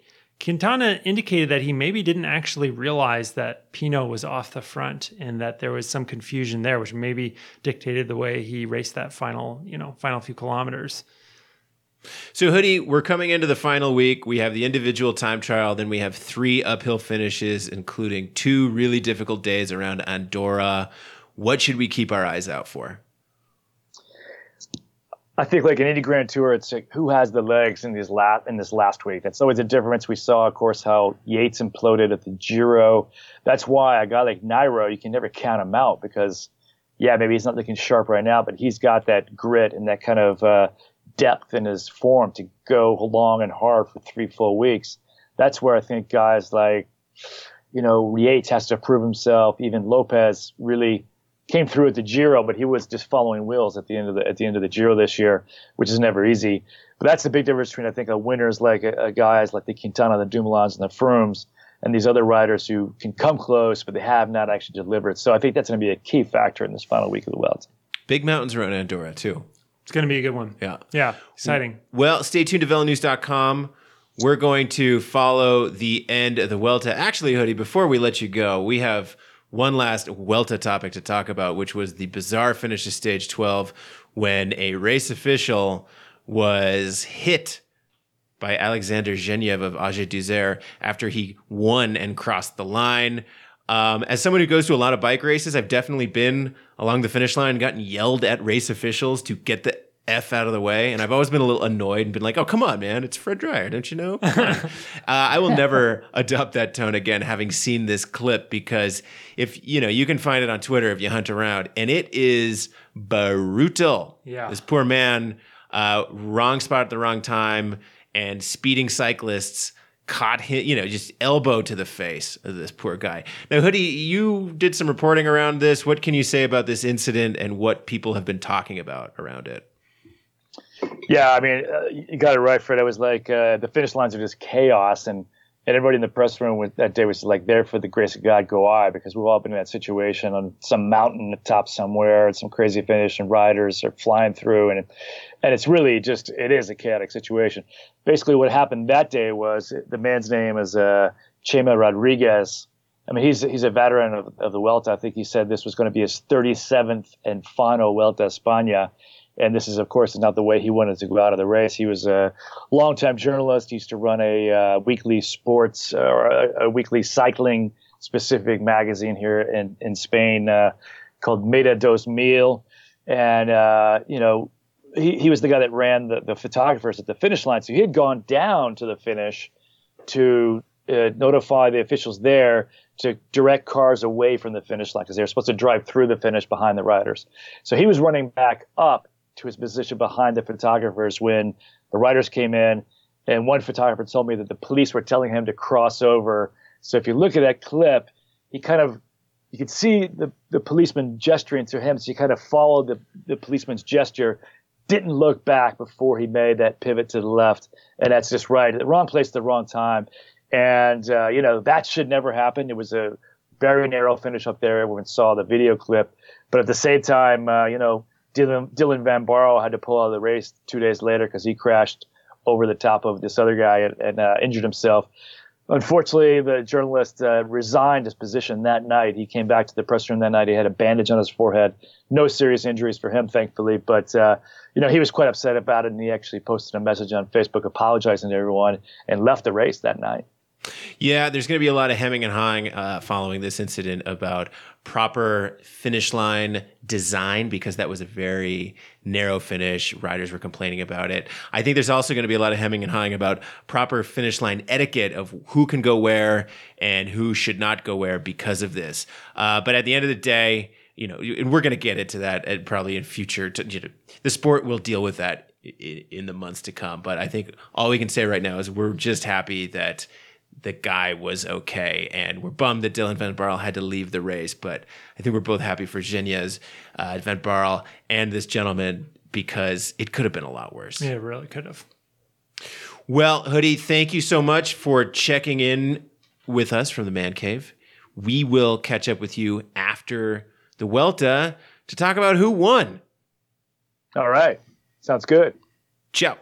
Quintana indicated that he maybe didn't actually realize that Pinot was off the front and that there was some confusion there, which maybe dictated the way he raced that final, you know, final few kilometers. So, Hoodie, we're coming into the final week. We have the individual time trial, then we have three uphill finishes, including two really difficult days around Andorra. What should we keep our eyes out for? I think like an Indy Grand Tour, it's like who has the legs in last in this last week. That's always a difference. We saw, of course, how Yates imploded at the Giro. That's why a guy like Nairo, you can never count him out because, yeah, maybe he's not looking sharp right now, but he's got that grit and that kind of uh, depth in his form to go long and hard for three full weeks. That's where I think guys like, you know, Yates has to prove himself. Even Lopez really came through at the Giro, but he was just following wheels at the end of the at the end of the Giro this year, which is never easy. But that's the big difference between I think a winners like a, a guys like the Quintana, the Dumoulins, and the Froomes, and these other riders who can come close, but they have not actually delivered. So I think that's going to be a key factor in this final week of the Vuelta. Big mountains around Andorra too. It's going to be a good one. Yeah. Yeah. Exciting. Well, stay tuned to velonews.com. We're going to follow the end of the Vuelta. Actually, Hoodie, before we let you go, we have one last Vuelta topic to talk about, which was the bizarre finish of stage 12 when a race official was hit by Alexander Geniez of AG2R after he won and crossed the line. Um, as someone who goes to a lot of bike races, I've definitely been along the finish line, gotten yelled at race officials to get the F out of the way. And I've always been a little annoyed and been like, oh, come on, man. It's Fred Dreier. Don't you know? uh, I will never adopt that tone again, having seen this clip, because if, you know, you can find it on Twitter if you hunt around, and it is brutal. Yeah. This poor man, uh, wrong spot at the wrong time, and speeding cyclists caught him, you know, just elbow to the face of this poor guy. Now, Hoodie, you did some reporting around this. What can you say about this incident and what people have been talking about around it? Yeah, I mean, uh, you got it right, Fred. It was like uh, the finish lines are just chaos, and, and everybody in the press room with, that day was like, "There for the grace of God, go I," because we've all been in that situation on some mountain top somewhere, and some crazy finish, and riders are flying through, and it, and it's really just it is a chaotic situation. Basically, what happened that day was the man's name is uh, Chema Rodriguez. I mean, he's he's a veteran of, of the Vuelta. I think he said this was going to be his 37th and final Vuelta España and this is of course not the way he wanted to go out of the race. He was a longtime journalist. He used to run a uh, weekly sports uh, or a, a, weekly cycling specific magazine here in in Spain uh, called Meta dos Mil, and uh, you know he, he was the guy that ran the, the photographers at the finish line. So he had gone down to the finish to uh, notify the officials there to direct cars away from the finish line because they were supposed to drive through the finish behind the riders. So he was running back up to his position behind the photographers when the writers came in. And one photographer told me that the police were telling him to cross over. So if you look at that clip, he kind of you could see the, the policeman gesturing to him. So he kind of followed the, the policeman's gesture, didn't look back before he made that pivot to the left. And that's just right. The wrong place, the wrong time. And, uh, you know, that should never happen. It was a very narrow finish up there. Everyone saw the video clip. But at the same time, uh, you know, Dylan, Dylan Van Baarle had to pull out of the race two days later because he crashed over the top of this other guy and, and uh, injured himself. Unfortunately, the journalist uh, resigned his position that night. He came back to the press room that night. He had a bandage on his forehead. No serious injuries for him, thankfully. But uh, you know, he was quite upset about it, and he actually posted a message on Facebook apologizing to everyone and left the race that night. Yeah, there's going to be a lot of hemming and hawing uh, following this incident about proper finish line design because that was a very narrow finish. Riders were complaining about it. I think there's also going to be a lot of hemming and hawing about proper finish line etiquette of who can go where and who should not go where because of this. Uh, but at the end of the day, you know, and we're going to get into that at, probably in future. To, you know, the sport will deal with that in, in the months to come. But I think all we can say right now is we're just happy that the guy was okay, and we're bummed that Dylan Van Baarle had to leave the race. But I think we're both happy for Geniez's, uh, Van Baarle, and this gentleman because it could have been a lot worse. Yeah, it really could have. Well, Hoodie, thank you so much for checking in with us from the Man Cave. We will catch up with you after the Vuelta to talk about who won. All right. Sounds good. Ciao.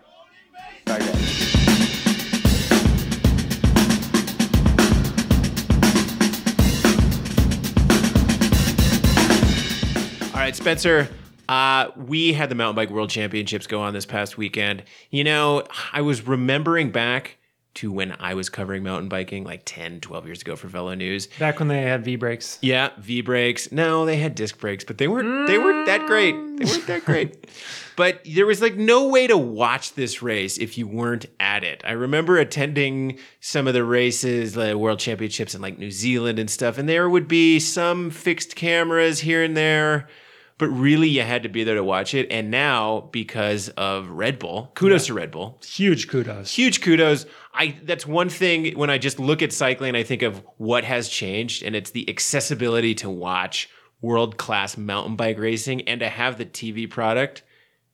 Spencer. Uh, we had the mountain bike world championships go on this past weekend. You know, I was remembering back to when I was covering mountain biking like 10, 12 years ago for Velo News. Back when they had V brakes. Yeah, V brakes. No, they had disc brakes, but they weren't they weren't that great. They weren't that great. but there was like no way to watch this race if you weren't at it. I remember attending some of the races, the world championships in like New Zealand and stuff, and there would be some fixed cameras here and there. But really, you had to be there to watch it. And now, because of Red Bull, kudos to Red Bull, Huge kudos. huge kudos. I that's one thing when I just look at cycling, I think of what has changed, and it's the accessibility to watch world class mountain bike racing and to have the TV product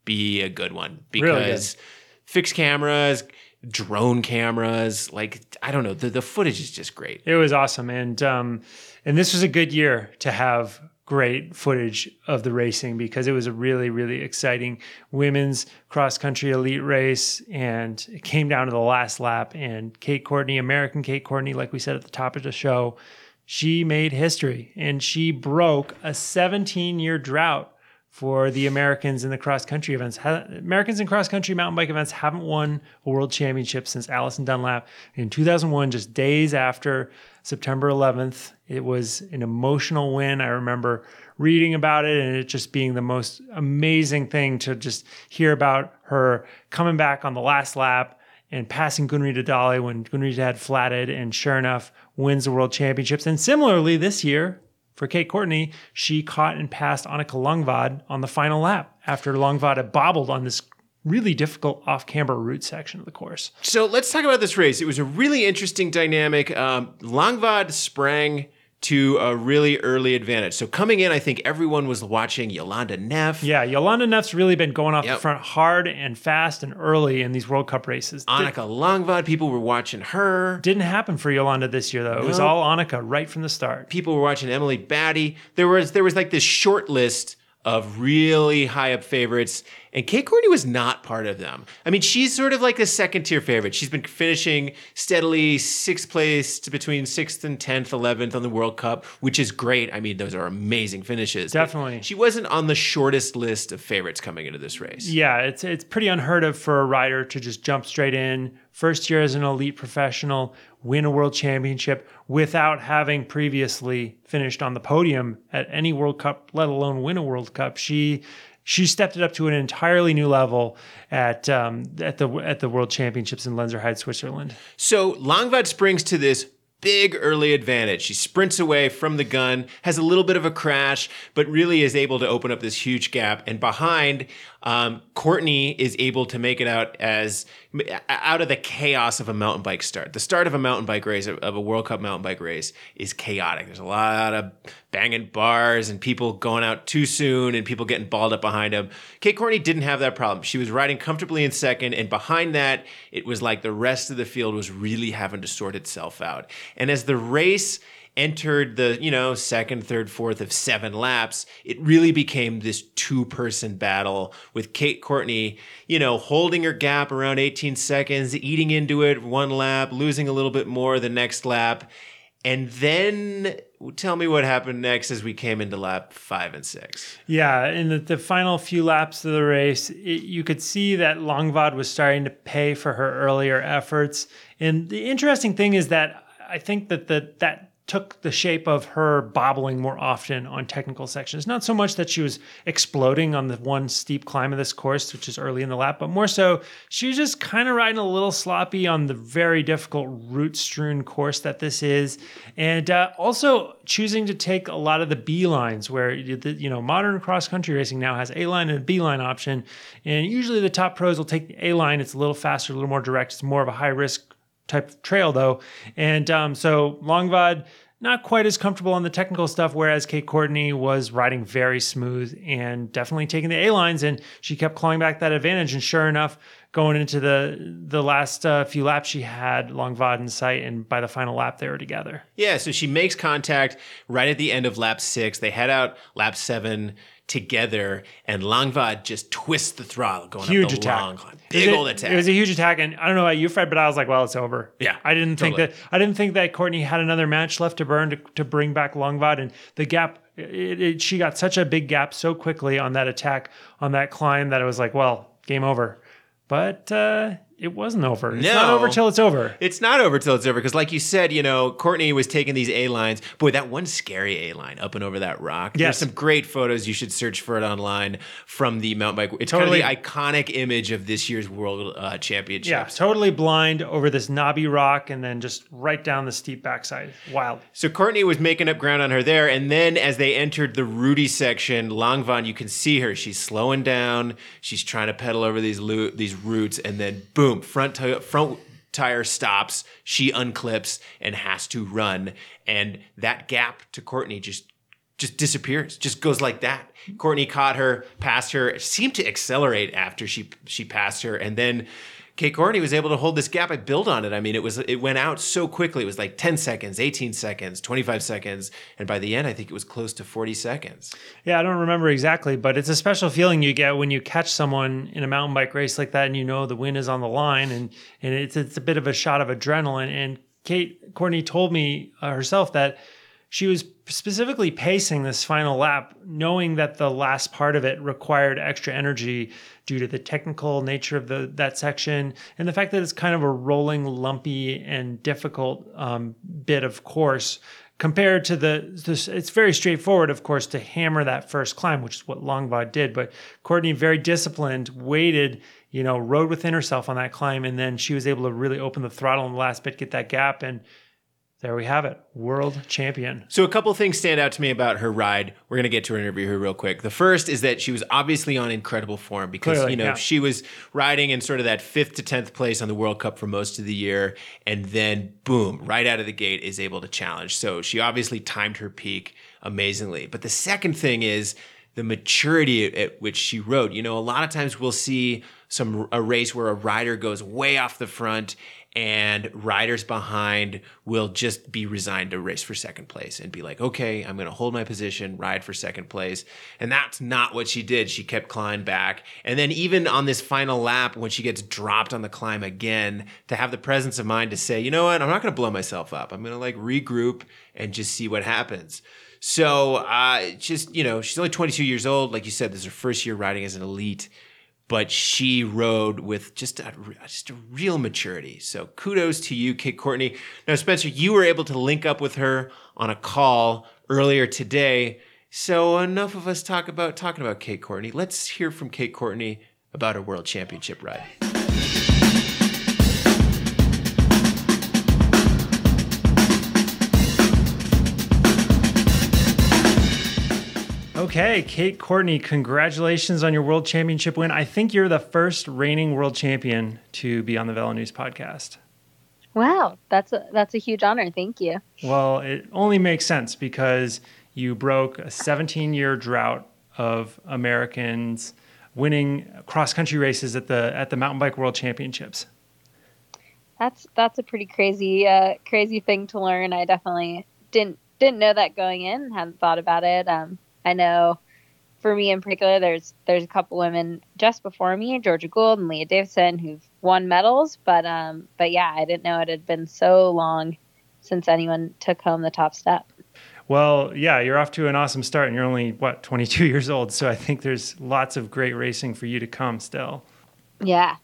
be a good one Really because fixed cameras, drone cameras, like I don't know, the, the footage is just great. It was awesome, and um, and this was a good year to have great footage of the racing because it was a really really exciting women's cross country elite race, and it came down to the last lap. And Kate Courtney, American Kate Courtney, like we said at the top of the show, she made history and she broke a 17 year drought for the Americans in the cross country events. Americans in cross country mountain bike events haven't won a world championship since Alison Dunlap in 2001, just days after September 11th. It was an emotional win. I remember reading about it and it just being the most amazing thing to just hear about her coming back on the last lap and passing Gunn-Rita Dahle when Gunn-Rita had flatted and sure enough wins the world championships. And similarly this year, for Kate Courtney, she caught and passed Annika Langvad on the final lap after Langvad had bobbled on this really difficult off camber route section of the course. So let's talk about this race. It was a really interesting dynamic. Um, sprang to a really early advantage. So coming in, I think everyone was watching Jolanda Neff. Yeah, Jolanda Neff's really been going off Yep. the front hard and fast and early in these World Cup races. Annika Langvad, people were watching her. didn't happen for Jolanda this year though. It was all Annika right from the start. People were watching Emily Batty. There was there was like this short list of really high up favorites, and Kate Courtney was not part of them. I mean, she's sort of like a second tier favorite. She's been finishing steadily sixth place between sixth and tenth, eleventh on the World Cup, which is great. I mean, those are amazing finishes. But Definitely. she wasn't on the shortest list of favorites coming into this race. Yeah, it's it's pretty unheard of for a rider to just jump straight in, first year as an elite professional, win a world championship without having previously finished on the podium at any World Cup, let alone win a World Cup. She she stepped it up to an entirely new level at um, at the at the World Championships in Lenzerheide, Switzerland. So Langvad springs to this big early advantage. She sprints away from the gun, has a little bit of a crash, but really is able to open up this huge gap. And behind, um, Courtney is able to make it out as out of the chaos of a mountain bike start. The start of a mountain bike race, of a World Cup mountain bike race, is chaotic. There's a lot of banging bars and people going out too soon and people getting balled up behind them. Kate Courtney didn't have that problem. She was riding comfortably in second, and behind that, it was like the rest of the field was really having to sort itself out. And as the race entered the you know second third fourth of seven laps it really became this two person battle with kate courtney you know holding her gap around 18 seconds eating into it one lap losing a little bit more the next lap and then tell me what happened next as we came into lap five and six Yeah, in the, the final few laps of the race, it, you could see that Langvad was starting to pay for her earlier efforts. And the interesting thing is that I think that the, that took the shape of her bobbling more often on technical sections. Not so much that she was exploding on the one steep climb of this course, which is early in the lap, but more so she was just kind of riding a little sloppy on the very difficult root strewn course that this is. And uh, also choosing to take a lot of the B lines where, you know, modern cross country racing now has A line and a B line option. And usually the top pros will take the A line. It's a little faster, a little more direct. It's more of a high risk type of trail though. And um, so Langvad not quite as comfortable on the technical stuff, whereas Kate Courtney was riding very smooth and definitely taking the A lines, and she kept clawing back that advantage. And sure enough, going into the the last uh, few laps, she had Langvad in sight, and by the final lap, they were together. Yeah, so she makes contact right at the end of lap six. They head out lap seven together, and Langvad just twists the throttle going Huge up the attack. long climb. Big it, old attack. It was a huge attack, and I don't know about you, Fred, but I was like, "Well, it's over." Yeah, I didn't think that. I didn't think that Courtney had another match left to burn to, to bring back Langvad, and the gap. It, it, she got such a big gap so quickly on that attack on that climb that it was like, "Well, game over." But uh, it wasn't over. It's not No. over till it's over. It's not over till it's over because, like you said, you know, Courtney was taking these A lines. Boy, that one scary A line up and over that rock. Yes. There's some great photos. You should search for it online from the mountain bike. It's Totally. kind of the iconic image of this year's World uh, Yeah, totally blind over this knobby rock, and then just right down the steep backside. Wild. So Courtney was making up ground on her there, and then as they entered the Rudy section, Langvad, you can see her. She's slowing down. She's trying to pedal over these lo- these roots, and then boom, front ti- front tire stops. She unclips and has to run, and that gap to Courtney just just disappears, just goes like that. Courtney caught her, passed her, seemed to accelerate after she she passed her, and then Kate Courtney was able to hold this gap I build on it. I mean, it was it went out so quickly. It was like 10 seconds, 18 seconds, 25 seconds, and by the end, I think it was close to 40 seconds. Yeah, I don't remember exactly, but it's a special feeling you get when you catch someone in a mountain bike race like that, and you know the win is on the line, and and it's it's a bit of a shot of adrenaline. And Kate Courtney told me uh, herself that she was specifically pacing this final lap, knowing that the last part of it required extra energy due to the technical nature of the that section and the fact that it's kind of a rolling, lumpy, and difficult um, bit of course compared to the this, it's very straightforward of course to hammer that first climb which is what langvad did but courtney very disciplined waited you know rode within herself on that climb and then she was able to really open the throttle in the last bit get that gap and there we have it world champion So a couple things stand out to me about her ride. We're gonna get to her interview here real quick. The first is that she was obviously on incredible form because Clearly, you know yeah. she was riding in sort of that fifth to tenth place on the World Cup for most of the year, and then boom, right out of the gate is able to challenge. So she obviously timed her peak amazingly. But the second thing is the maturity at- at which she rode. You know, a lot of times we'll see some a race where a rider goes way off the front and riders behind will just be resigned to race for second place and be like, okay, I'm going to hold my position, ride for second place. And that's not what she did. She kept climbing back. And then even on this final lap, when she gets dropped on the climb again, to have the presence of mind to say, you know what, I'm not going to blow myself up. I'm going to like regroup and just see what happens. So, uh, just, you know, she's only 22 years old. Like you said, this is her first year riding as an elite but she rode with just a, just a real maturity. So kudos to you, Kate Courtney. Now, Spencer, you were able to link up with her on a call earlier today. So enough of us talk about talking about Kate Courtney. Let's hear from Kate Courtney about her World Championship ride. Okay, Kate Courtney, congratulations on your world championship win. I think you're the first reigning world champion to be on the Velo News podcast. Wow, that's a that's a huge honor. Thank you. Well, it only makes sense because you broke a 17 year drought of Americans winning cross country races at the at the mountain bike world championships. That's that's a pretty crazy uh, crazy thing to learn. I definitely didn't didn't know that going in. Hadn't thought about it. Um, I know for me in particular, there's there's a couple women just before me, Georgia Gould and Lea Davison, who've won medals. But um, but yeah, I didn't know it had been so long since anyone took home the top step. Well, yeah, you're off to an awesome start and you're only what 22 years old, so I think there's lots of great racing for you to come still. Yeah,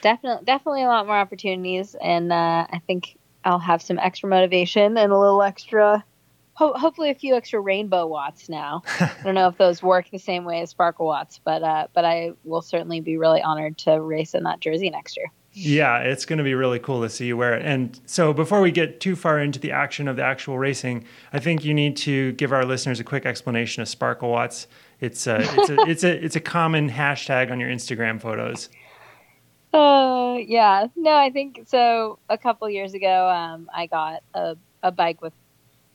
definitely, definitely a lot more opportunities, and uh, I think I'll have some extra motivation and a little extra, ho- hopefully a few extra rainbow watts now. I don't know if those work the same way as sparkle watts, but uh, but I will certainly be really honored to race in that jersey next year. Yeah, it's going to be really cool to see you wear it. And so, before we get too far into the action of the actual racing, I think you need to give our listeners a quick explanation of Sparkle Watts. It's a, it's a, it's a, it's a common hashtag on your Instagram photos. Uh, yeah, no, I think so. A couple years ago, um, I got a, a bike with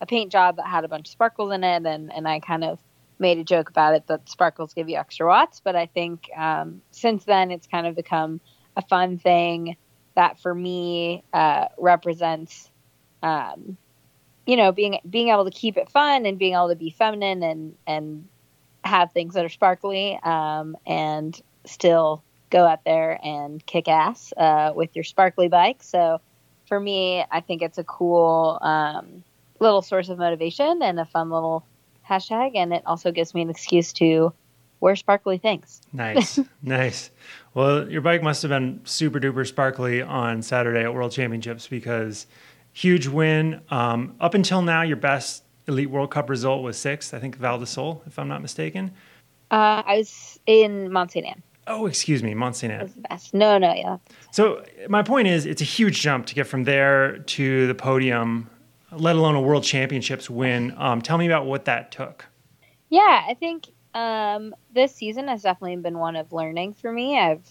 a paint job that had a bunch of sparkles in it, and and I kind of made a joke about it that sparkles give you extra watts. But I think um, since then it's kind of become a fun thing that for me uh, represents, um, you know, being being able to keep it fun and being able to be feminine and and have things that are sparkly um, and still go out there and kick ass uh, with your sparkly bike. So for me, I think it's a cool um, little source of motivation and a fun little hashtag. And it also gives me an excuse to wear sparkly things. Nice, nice. Well, your bike must have been super duper sparkly on Saturday at World Championships because huge win. Um, up until now, your best Elite World Cup result was sixth, I think Val di Sole, if I'm not mistaken. Uh, I was in Mont Sainte Anne. Oh, excuse me, Mont Sainte Anne. best. No, no, yeah. So my point is, it's a huge jump to get from there to the podium, let alone a World Championships win. Um, tell me about what that took. Yeah, I think um, this season has definitely been one of learning for me. I've,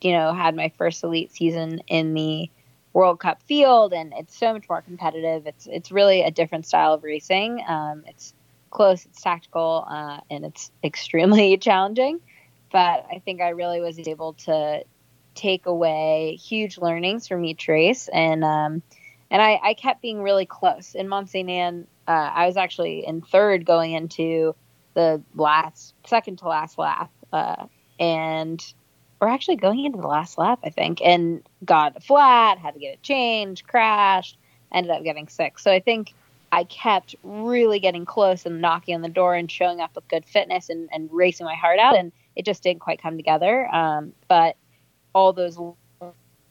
you know, had my first elite season in the World Cup field, and it's so much more competitive. It's it's really a different style of racing. Um, it's close, it's tactical, uh, and it's extremely challenging. But I think I really was able to take away huge learnings from each race, and um, and I, I kept being really close. In Mont Sainte Anne, uh, I was actually in third going into the last, second to last lap, uh, and we're actually going into the last lap, I think, and got flat, had to get it changed, crashed, ended up getting sick. So I think I kept really getting close and knocking on the door and showing up with good fitness and, and racing my heart out, and it just didn't quite come together. Um, but all those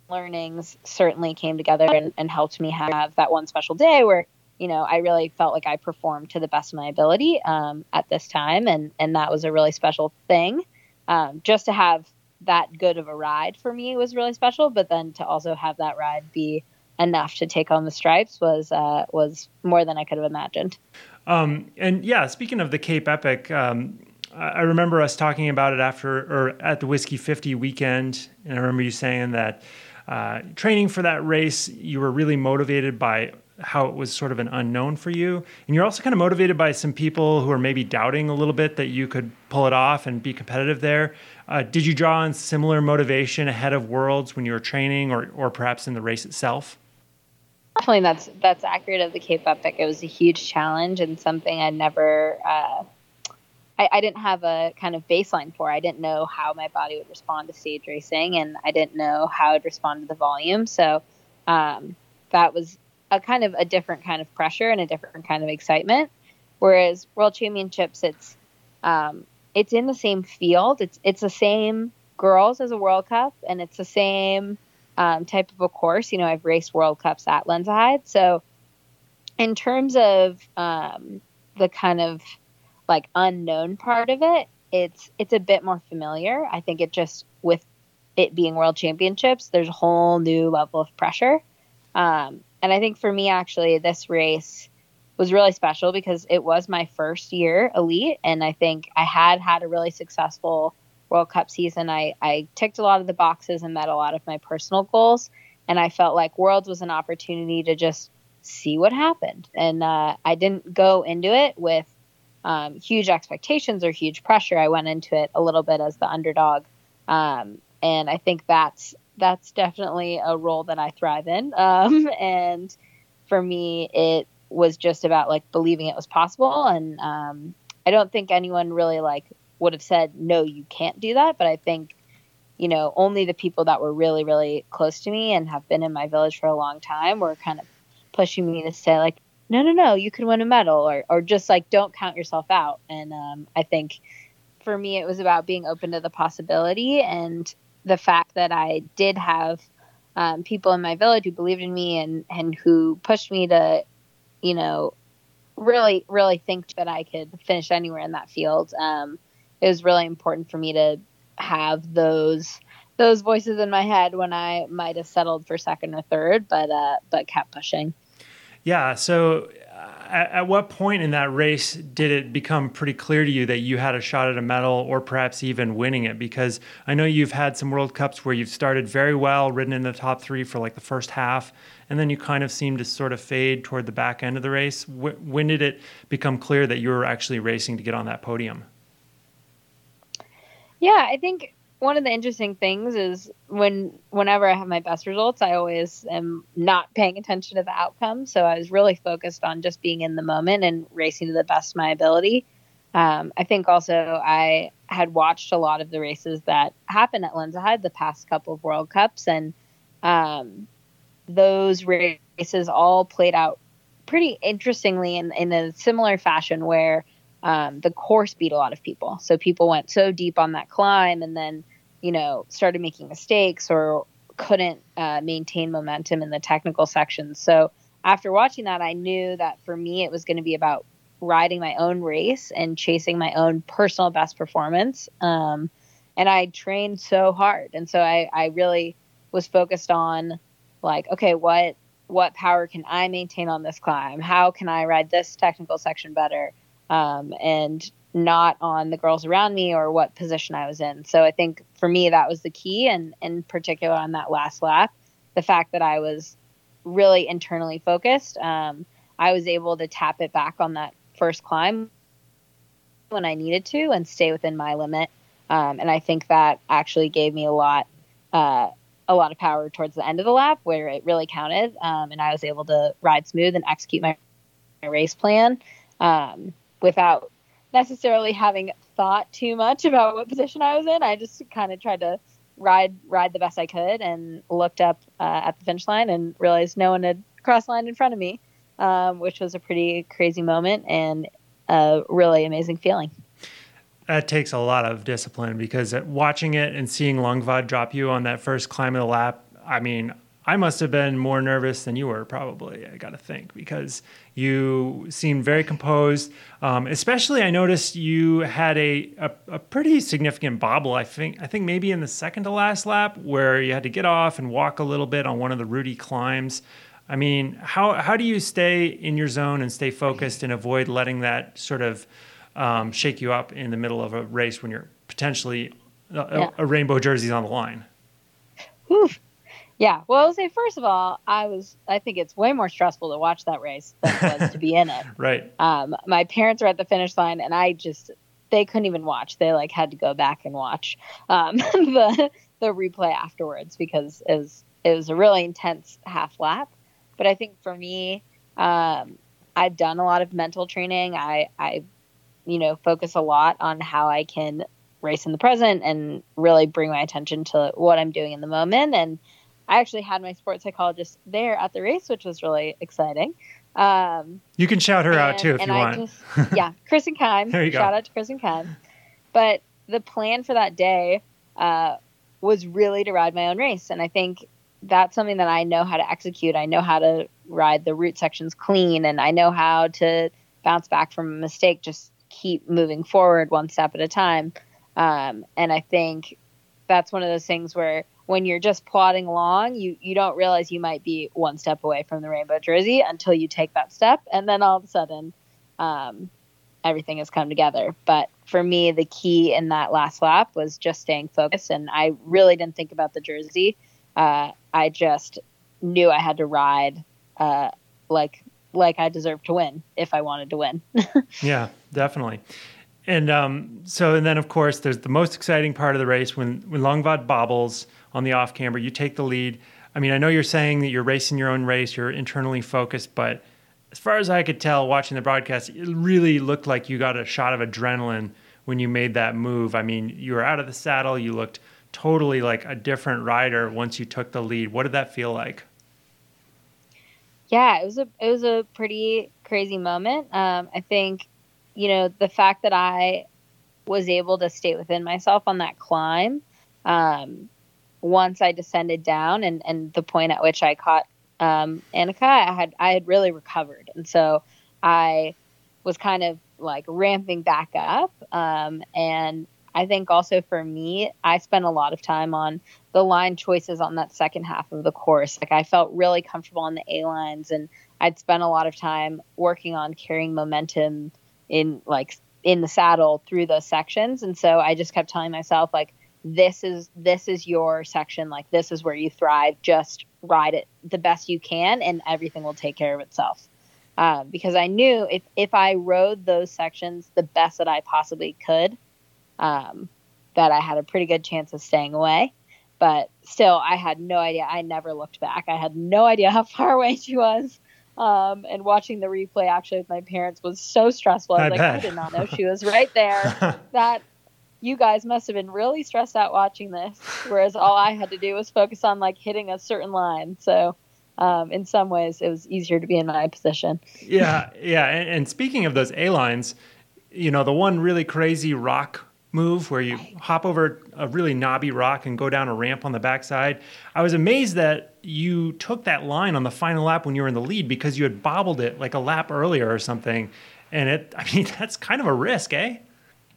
learnings certainly came together and, and helped me have that one special day where you know I really felt like I performed to the best of my ability um, at this time, and and that was a really special thing. Um, just to have that good of a ride for me was really special, but then to also have that ride be enough to take on the stripes was uh, was more than I could have imagined. Um, and yeah, speaking of the Cape Epic, um, I remember us talking about it after or at the Whiskey 50 weekend, and I remember you saying that uh, training for that race, you were really motivated by how it was sort of an unknown for you. And you're also kind of motivated by some people who are maybe doubting a little bit that you could pull it off and be competitive there. Uh, did you draw on similar motivation ahead of Worlds when you were training or, or perhaps in the race itself? Definitely, that's that's accurate of the Cape Epic. It was a huge challenge and something I never uh, I, I, didn't have a kind of baseline for. I didn't know how my body would respond to stage racing, and I didn't know how it would respond to the volume. So um, that was a kind of a different kind of pressure and a different kind of excitement. Whereas World Championships, it's um, it's in the same field. It's it's the same girls as a World Cup, and it's the same um, type of a course. You know, I've raced World Cups at Lenzerheide, so in terms of um, the kind of like unknown part of it, it's it's a bit more familiar. I think it just with it being World Championships, there's a whole new level of pressure. Um, and I think for me, actually, this race was really special because it was my first year elite, and I think I had had a really successful World Cup season. I I ticked a lot of the boxes and met a lot of my personal goals, and I felt like Worlds was an opportunity to just see what happened. And uh, I didn't go into it with um, huge expectations or huge pressure. I went into it a little bit as the underdog, um, and I think that's that's definitely a role that I thrive in. Um, and for me, it was just about like believing it was possible, and um, I don't think anyone really like would have said no, you can't do that. But I think you know only the people that were really really close to me and have been in my village for a long time were kind of pushing me to say like no, no, no, you can win a medal, or or just like don't count yourself out. And um, I think for me, it was about being open to the possibility and the fact that I did have um, people in my village who believed in me and and who pushed me to, you know, really really think that I could finish anywhere in that field. Um, it was really important for me to have those those voices in my head when I might have settled for second or third, but uh, but kept pushing. Yeah. So uh, at, at, what point in that race did it become pretty clear to you that you had a shot at a medal or perhaps even winning it? Because I know you've had some World Cups where you've started very well, ridden in the top three for like the first half, and then you kind of seem to sort of fade toward the back end of the race. When did it become clear that you were actually racing to get on that podium? Yeah, I think one of the interesting things is when whenever I have my best results, I always am not paying attention to the outcome. So I was really focused on just being in the moment and racing to the best of my ability. Um, I think also I had watched a lot of the races that happened at Lenzerheide the past couple of World Cups, and um, those races all played out pretty interestingly in, in a similar fashion where um, the course beat a lot of people. So people went so deep on that climb and then, you know, started making mistakes or couldn't uh, maintain momentum in the technical sections. So after watching that, I knew that for me, it was going to be about riding my own race and chasing my own personal best performance. Um, and I trained so hard. And so I, I really was focused on like, okay, what, what power can I maintain on this climb? How can I ride this technical section better? Um, and not on the girls around me or what position I was in. So I think for me that was the key, and in particular on that last lap, the fact that I was really internally focused. Um, I was able to tap it back on that first climb when I needed to and stay within my limit. Um, and I think that actually gave me a lot, uh, a lot of power towards the end of the lap where it really counted. Um, and I was able to ride smooth and execute my, my race plan. Um, without necessarily having thought too much about what position I was in. I just kind of tried to ride ride the best I could and looked up uh, at the finish line and realized no one had crossed the line in front of me, um, which was a pretty crazy moment and a really amazing feeling. That takes a lot of discipline because watching it and seeing Langvad drop you on that first climb of the lap, I mean, I must have been more nervous than you were, probably. I got to think because you seemed very composed. Um, especially, I noticed you had a, a, a pretty significant bobble. I think I think maybe in the second to last lap where you had to get off and walk a little bit on one of the rooty climbs. I mean, how how do you stay in your zone and stay focused and avoid letting that sort of um, shake you up in the middle of a race when you're potentially a, yeah. a, a rainbow jersey's on the line? Oof. Yeah. Well, I'll say first of all, I was. I think it's way more stressful to watch that race than it was to be in it. Right. Um, my parents were at the finish line, and I just they couldn't even watch. They like had to go back and watch um, the the replay afterwards because it was it was a really intense half lap. But I think for me, um, I've done a lot of mental training. I I you know focus a lot on how I can race in the present and really bring my attention to what I'm doing in the moment and I actually had my sports psychologist there at the race, which was really exciting. Um, you can shout her and, out too if you I want. Just, yeah, Kristen Kime. there you Shout go. out to Kristen Kime. But the plan for that day uh, was really to ride my own race, and I think that's something that I know how to execute. I know how to ride the route sections clean, and I know how to bounce back from a mistake. Just keep moving forward one step at a time. Um, and I think that's one of those things where when you're just plodding along, you you don't realize you might be one step away from the rainbow jersey until you take that step, and then all of a sudden, um, everything has come together. But for me, the key in that last lap was just staying focused, and I really didn't think about the jersey. Uh, I just knew I had to ride uh, like like I deserved to win if I wanted to win. yeah, definitely. And um, so, and then of course, there's the most exciting part of the race when when Langvad bobbles on the off camber, you take the lead. I mean, I know you're saying that you're racing your own race, you're internally focused, but as far as I could tell watching the broadcast, it really looked like you got a shot of adrenaline when you made that move. I mean, you were out of the saddle, you looked totally like a different rider once you took the lead. What did that feel like? Yeah, it was a it was a pretty crazy moment. Um, I think, you know, the fact that I was able to stay within myself on that climb um, once I descended down and, and the point at which I caught um, Annika, I had I had really recovered, and so I was kind of like ramping back up, um, and I think also for me, I spent a lot of time on the line choices on that second half of the course. Like I felt really comfortable on the A lines and I'd spent a lot of time working on carrying momentum in like in the saddle through those sections. And so I just kept telling myself like this is this is your section, like this is where you thrive. Just ride it the best you can and everything will take care of itself. Uh, because I knew if, if I rode those sections the best that I possibly could, um, that I had a pretty good chance of staying away. But still, I had no idea. I never looked back. I had no idea how far away she was. Um, and watching the replay actually with my parents was so stressful. I was I like, bet. I did not know she was right there. that you guys must have been really stressed out watching this. Whereas all I had to do was focus on like hitting a certain line. So um, in some ways, it was easier to be in my position. yeah, yeah. And, and speaking of those A lines, you know, the one really crazy rock move where you hop over a really knobby rock and go down a ramp on the backside. I was amazed that you took that line on the final lap when you were in the lead because you had bobbled it like a lap earlier or something. And it, I mean, that's kind of a risk, eh?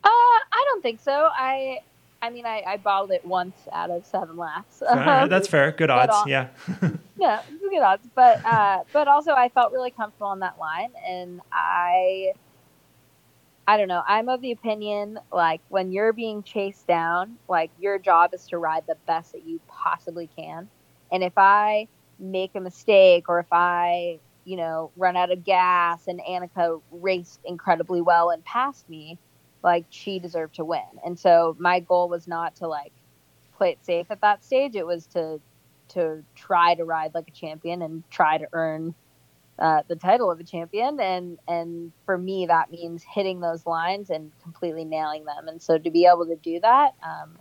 Uh, I don't think so. I, I mean, I, I bottled it once out of seven laps. All right, that's fair. Good odds. all- Yeah. yeah, good odds. But uh, but also I felt really comfortable on that line, and I, I don't know. I'm of the opinion like when you're being chased down, like your job is to ride the best that you possibly can, and if I make a mistake or if I you know run out of gas and Annika raced incredibly well and passed me, like she deserved to win, and so my goal was not to like play it safe at that stage. It was to to try to ride like a champion and try to earn uh, the title of a champion. And and for me, that means hitting those lines and completely nailing them. And so to be able to do that, um,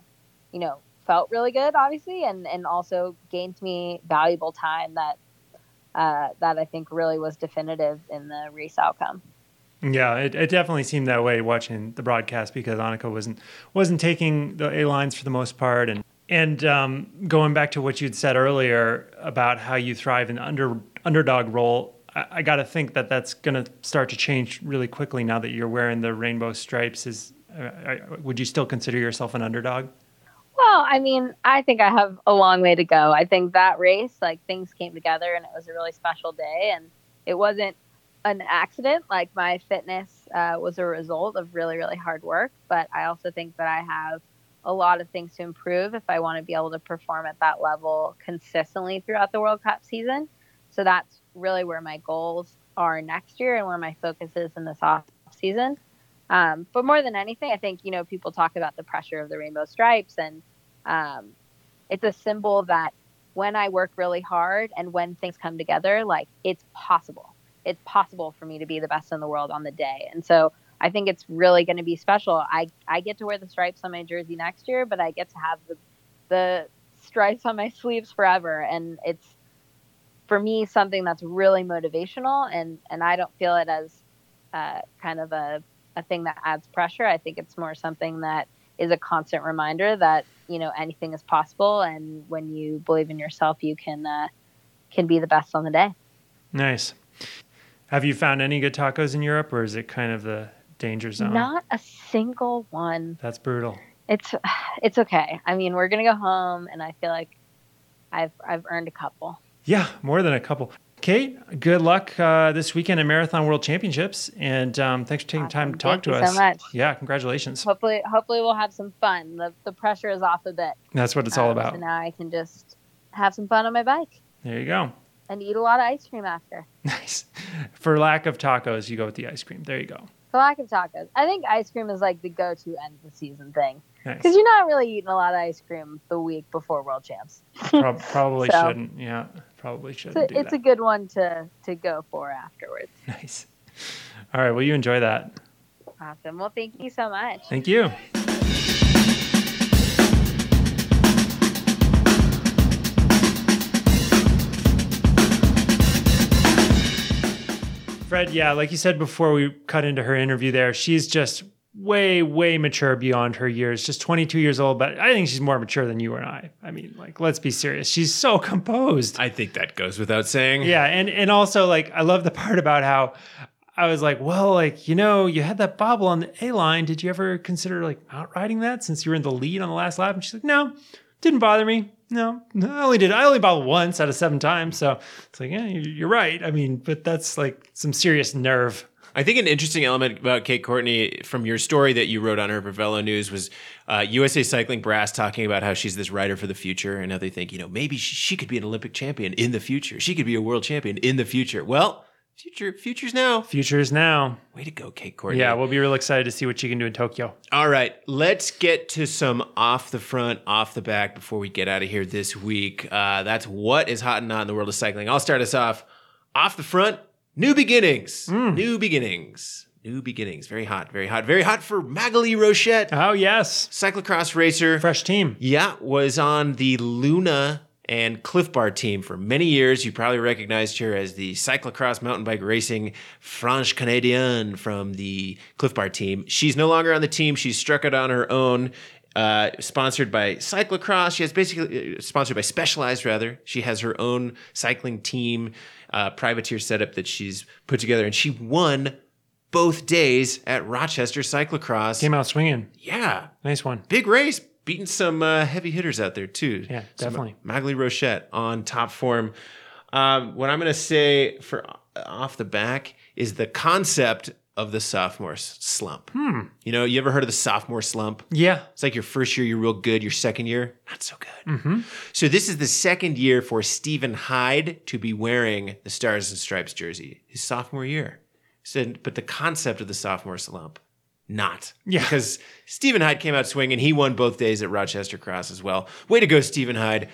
you know, felt really good, obviously, and and also gained me valuable time that uh, that I think really was definitive in the race outcome. Yeah, it, it definitely seemed that way watching the broadcast because Annika wasn't wasn't taking the A lines for the most part, and and um, going back to what you'd said earlier about how you thrive in the under underdog role, I, I got to think that that's going to start to change really quickly now that you're wearing the rainbow stripes. Is uh, would you still consider yourself an underdog? Well, I mean, I think I have a long way to go. I think that race, like things came together and it was a really special day. And it wasn't an accident. Like my fitness uh, was a result of really, really hard work. But I also think that I have a lot of things to improve if I want to be able to perform at that level consistently throughout the World Cup season. So that's really where my goals are next year and where my focus is in this off season. Um, but more than anything, I think you know people talk about the pressure of the rainbow stripes, and um, it's a symbol that when I work really hard and when things come together, like it's possible. It's possible for me to be the best in the world on the day, and so I think it's really going to be special. I I get to wear the stripes on my jersey next year, but I get to have the the stripes on my sleeves forever, and it's for me something that's really motivational, and and I don't feel it as uh, kind of a a thing that adds pressure. I think it's more something that is a constant reminder that you know anything is possible, and when you believe in yourself, you can uh, can be the best on the day. Nice. Have you found any good tacos in Europe, or is it kind of the danger zone? Not a single one. That's brutal. It's it's okay. I mean, we're gonna go home, and I feel like I've I've earned a couple. Yeah, more than a couple. Kate, good luck uh, this weekend at Marathon World Championships, and um, thanks for taking time to Awesome. talk Thank to you us. so much. Yeah, congratulations. Hopefully, hopefully we'll have some fun. The the pressure is off a bit. That's what it's all Um, about. So now I can just have some fun on my bike There you go. And eat a lot of ice cream after. Nice. For lack of tacos, you go with the ice cream. There you go. For lack of tacos, I think ice cream is like the go-to end of the season thing Nice. because you're not really eating a lot of ice cream the week before World Champs. Prob- probably So- shouldn't. Yeah, probably shouldn't a, do it's a good one to to go for afterwards. nice. All right. Well, you enjoy that. Awesome. Well, thank you so much. Thank you. Fred, yeah, like you said before we cut into her interview there, she's just way, way mature beyond her years. Just 22 years old, but I think she's more mature than you and I. I mean, like, let's be serious. She's so composed. I think that goes without saying. Yeah, and and also like I love the part about how I was like, well, like, you know, you had that bobble on the A line. Did you ever consider like out riding that since you were in the lead on the last lap? And she's like, no, didn't bother me. No, I only did. I only bobbled once out of seven times. So it's like, yeah, you're right. I mean, but that's like some serious nerve. I think an interesting element about Kate Courtney from your story that you wrote on her Velo News was uh, USA Cycling Brass talking about how she's this rider for the future and how they think, you know, maybe she could be an Olympic champion in the future. She could be a world champion in the future. Well, future futures now. Futures now. Way to go, Kate Courtney. Yeah, we'll be real excited to see what she can do in Tokyo. All right, let's get to some off the front, off the back before we get out of here this week. Uh, that's what is hot and not in the world of cycling. I'll start us off off the front. New beginnings. New beginnings. New beginnings. Very hot. Very hot. Very hot for Maghalie Rochette, Oh, yes. cyclocross racer. Fresh team. Yeah, was on the Luna and Clif Bar team for many years. You probably recognized her as the cyclocross mountain bike racing Franche Canadienne from the Clif Bar team. She's no longer on the team. She's struck it on her own. Uh, sponsored by cyclocross. She has basically uh, sponsored by Specialized rather. She has her own cycling team, uh, privateer setup that she's put together, and she won both days at Rochester Cyclocross. Came out swinging. Yeah, Nice one. big race, beating some uh, heavy hitters out there too. Yeah, Some definitely. Maghalie Rochette on top form. Um, what I'm going to say for uh, off the back is the concept of the sophomore slump. Hmm. You know, you ever heard of the sophomore slump? Yeah. It's like your first year, you're real good. Your second year, not so good. Mm-hmm. So this is the second year for Stephen Hyde to be wearing the Stars and Stripes jersey. His sophomore year. So, but the concept of the sophomore slump, not. Yeah. Because Stephen Hyde came out swinging. He won both days at Rochester Cross as well. Way to go, Stephen Hyde,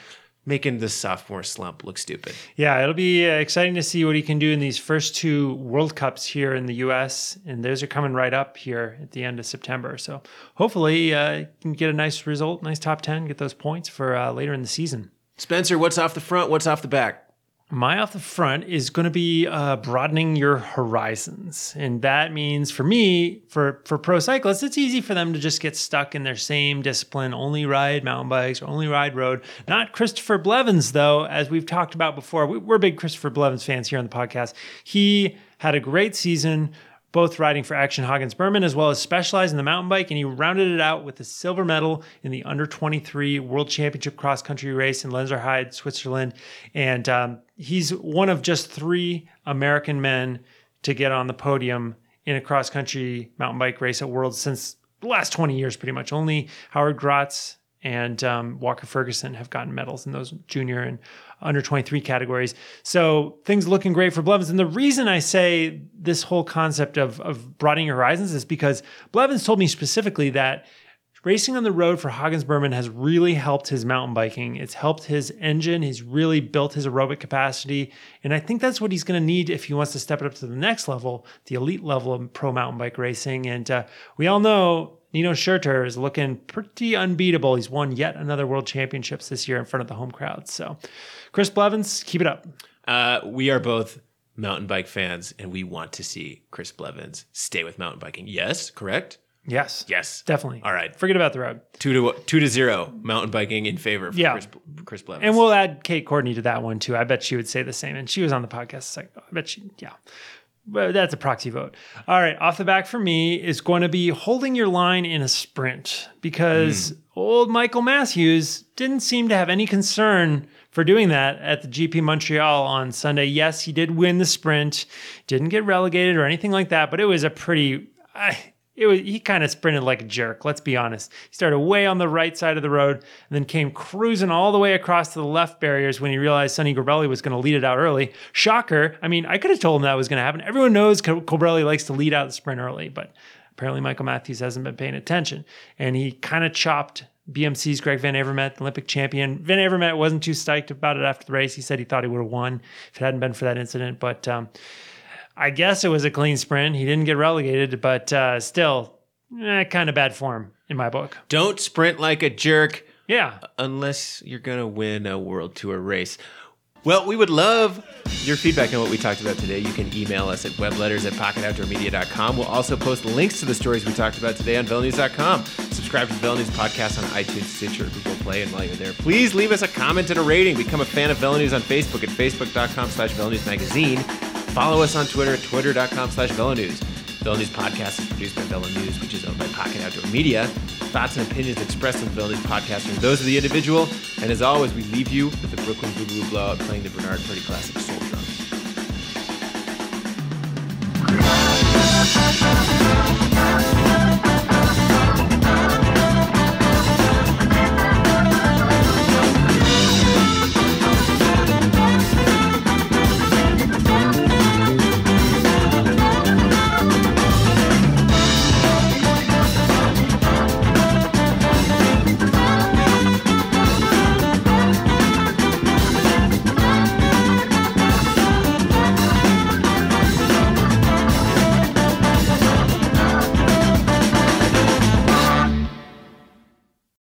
making the sophomore slump look stupid. Yeah, it'll be uh, exciting to see what he can do in these first two World Cups here in the U.S. And those are coming right up here at the end of September. So hopefully, uh, he can get a nice result, nice top ten, get those points for uh, later in the season. Spencer, what's off the front? What's off the back? My off the front is going to be uh, broadening your horizons, and that means for me, for for pro cyclists, it's easy for them to just get stuck in their same discipline, only ride mountain bikes or only ride road. Not Christopher Blevins, though, as we've talked about before. We, we're big Christopher Blevins fans here on the podcast. He had a great season. Both riding for Axeon Hagens Berman as well as Specialized in the mountain bike, and he rounded it out with a silver medal in the under 23 World Championship cross country race in Lenzerheide, Switzerland. And um, he's one of just three American men to get on the podium in a cross country mountain bike race at Worlds since the last 20 years, pretty much. Only Howard Grotts and um, Walker Ferguson have gotten medals in those junior and under 23 categories. So things looking great for Blevins. And the reason I say this whole concept of, of broadening horizons is because Blevins told me specifically that racing on the road for Hagens Berman has really helped his mountain biking. It's helped his engine. He's really built his aerobic capacity. And I think that's what he's going to need if he wants to step it up to the next level, the elite level of pro mountain bike racing. And uh, we all know Nino Schurter is looking pretty unbeatable. He's won yet another world championships this year in front of the home crowd. So, Chris Blevins, keep it up. Uh, we are both mountain bike fans, and we want to see Chris Blevins stay with mountain biking. Yes, correct. Yes. Yes, Definitely. All right, Forget about the road. two to two to zero. Mountain biking in favor for Yeah. Chris, Chris Blevins. And we'll add Kate Courtney to that one too. I bet she would say the same. And she was on the podcast. Like, I bet she, yeah. But that's a proxy vote. All right. Off the back for me is going to be holding your line in a sprint because hmm. old Michael Matthews didn't seem to have any concern for doing that at the GP Montreal on Sunday. Yes, he did win the sprint, didn't get relegated or anything like that, but it was a pretty. I, it was he kind of sprinted like a jerk. Let's be honest. He started way on the right side of the road and then came cruising all the way across to the left barriers when he realized Sonny Colbrelli was going to lead it out early. Shocker! I mean, I could have told him that was going to happen. Everyone knows Co- Colbrelli likes to lead out the sprint early, but apparently Michael Matthews hasn't been paying attention, and he kind of chopped. BMC's Greg Van Avermaet, Olympic champion. Van Avermaet wasn't too stoked about it after the race. He said he thought he would have won if it hadn't been for that incident. But um, I guess it was a clean sprint. He didn't get relegated, but uh, still, eh, kind of bad form in my book. don't sprint like a jerk Yeah. unless you're gonna win a world tour race. Well, we would love your feedback on what we talked about today. You can email us at webletters at pocketoutdoormedia.com. We'll also post links to the stories we talked about today on VeloNews.com. Subscribe to the News podcast on iTunes, Stitcher, Google Play, and while you're there, please leave us a comment and a rating. Become a fan of News on Facebook at facebook.com slash News Magazine. Follow us on Twitter twitter.com slash VeloNews. Velo News Podcast is produced by Velo News, which is owned by Pocket Outdoor Media. Thoughts and opinions expressed on the Velo Podcast are those of the individual. And as always, we leave you with the Brooklyn Boogaloo Blowout playing the Bernard Purdie Classic Soul Drum.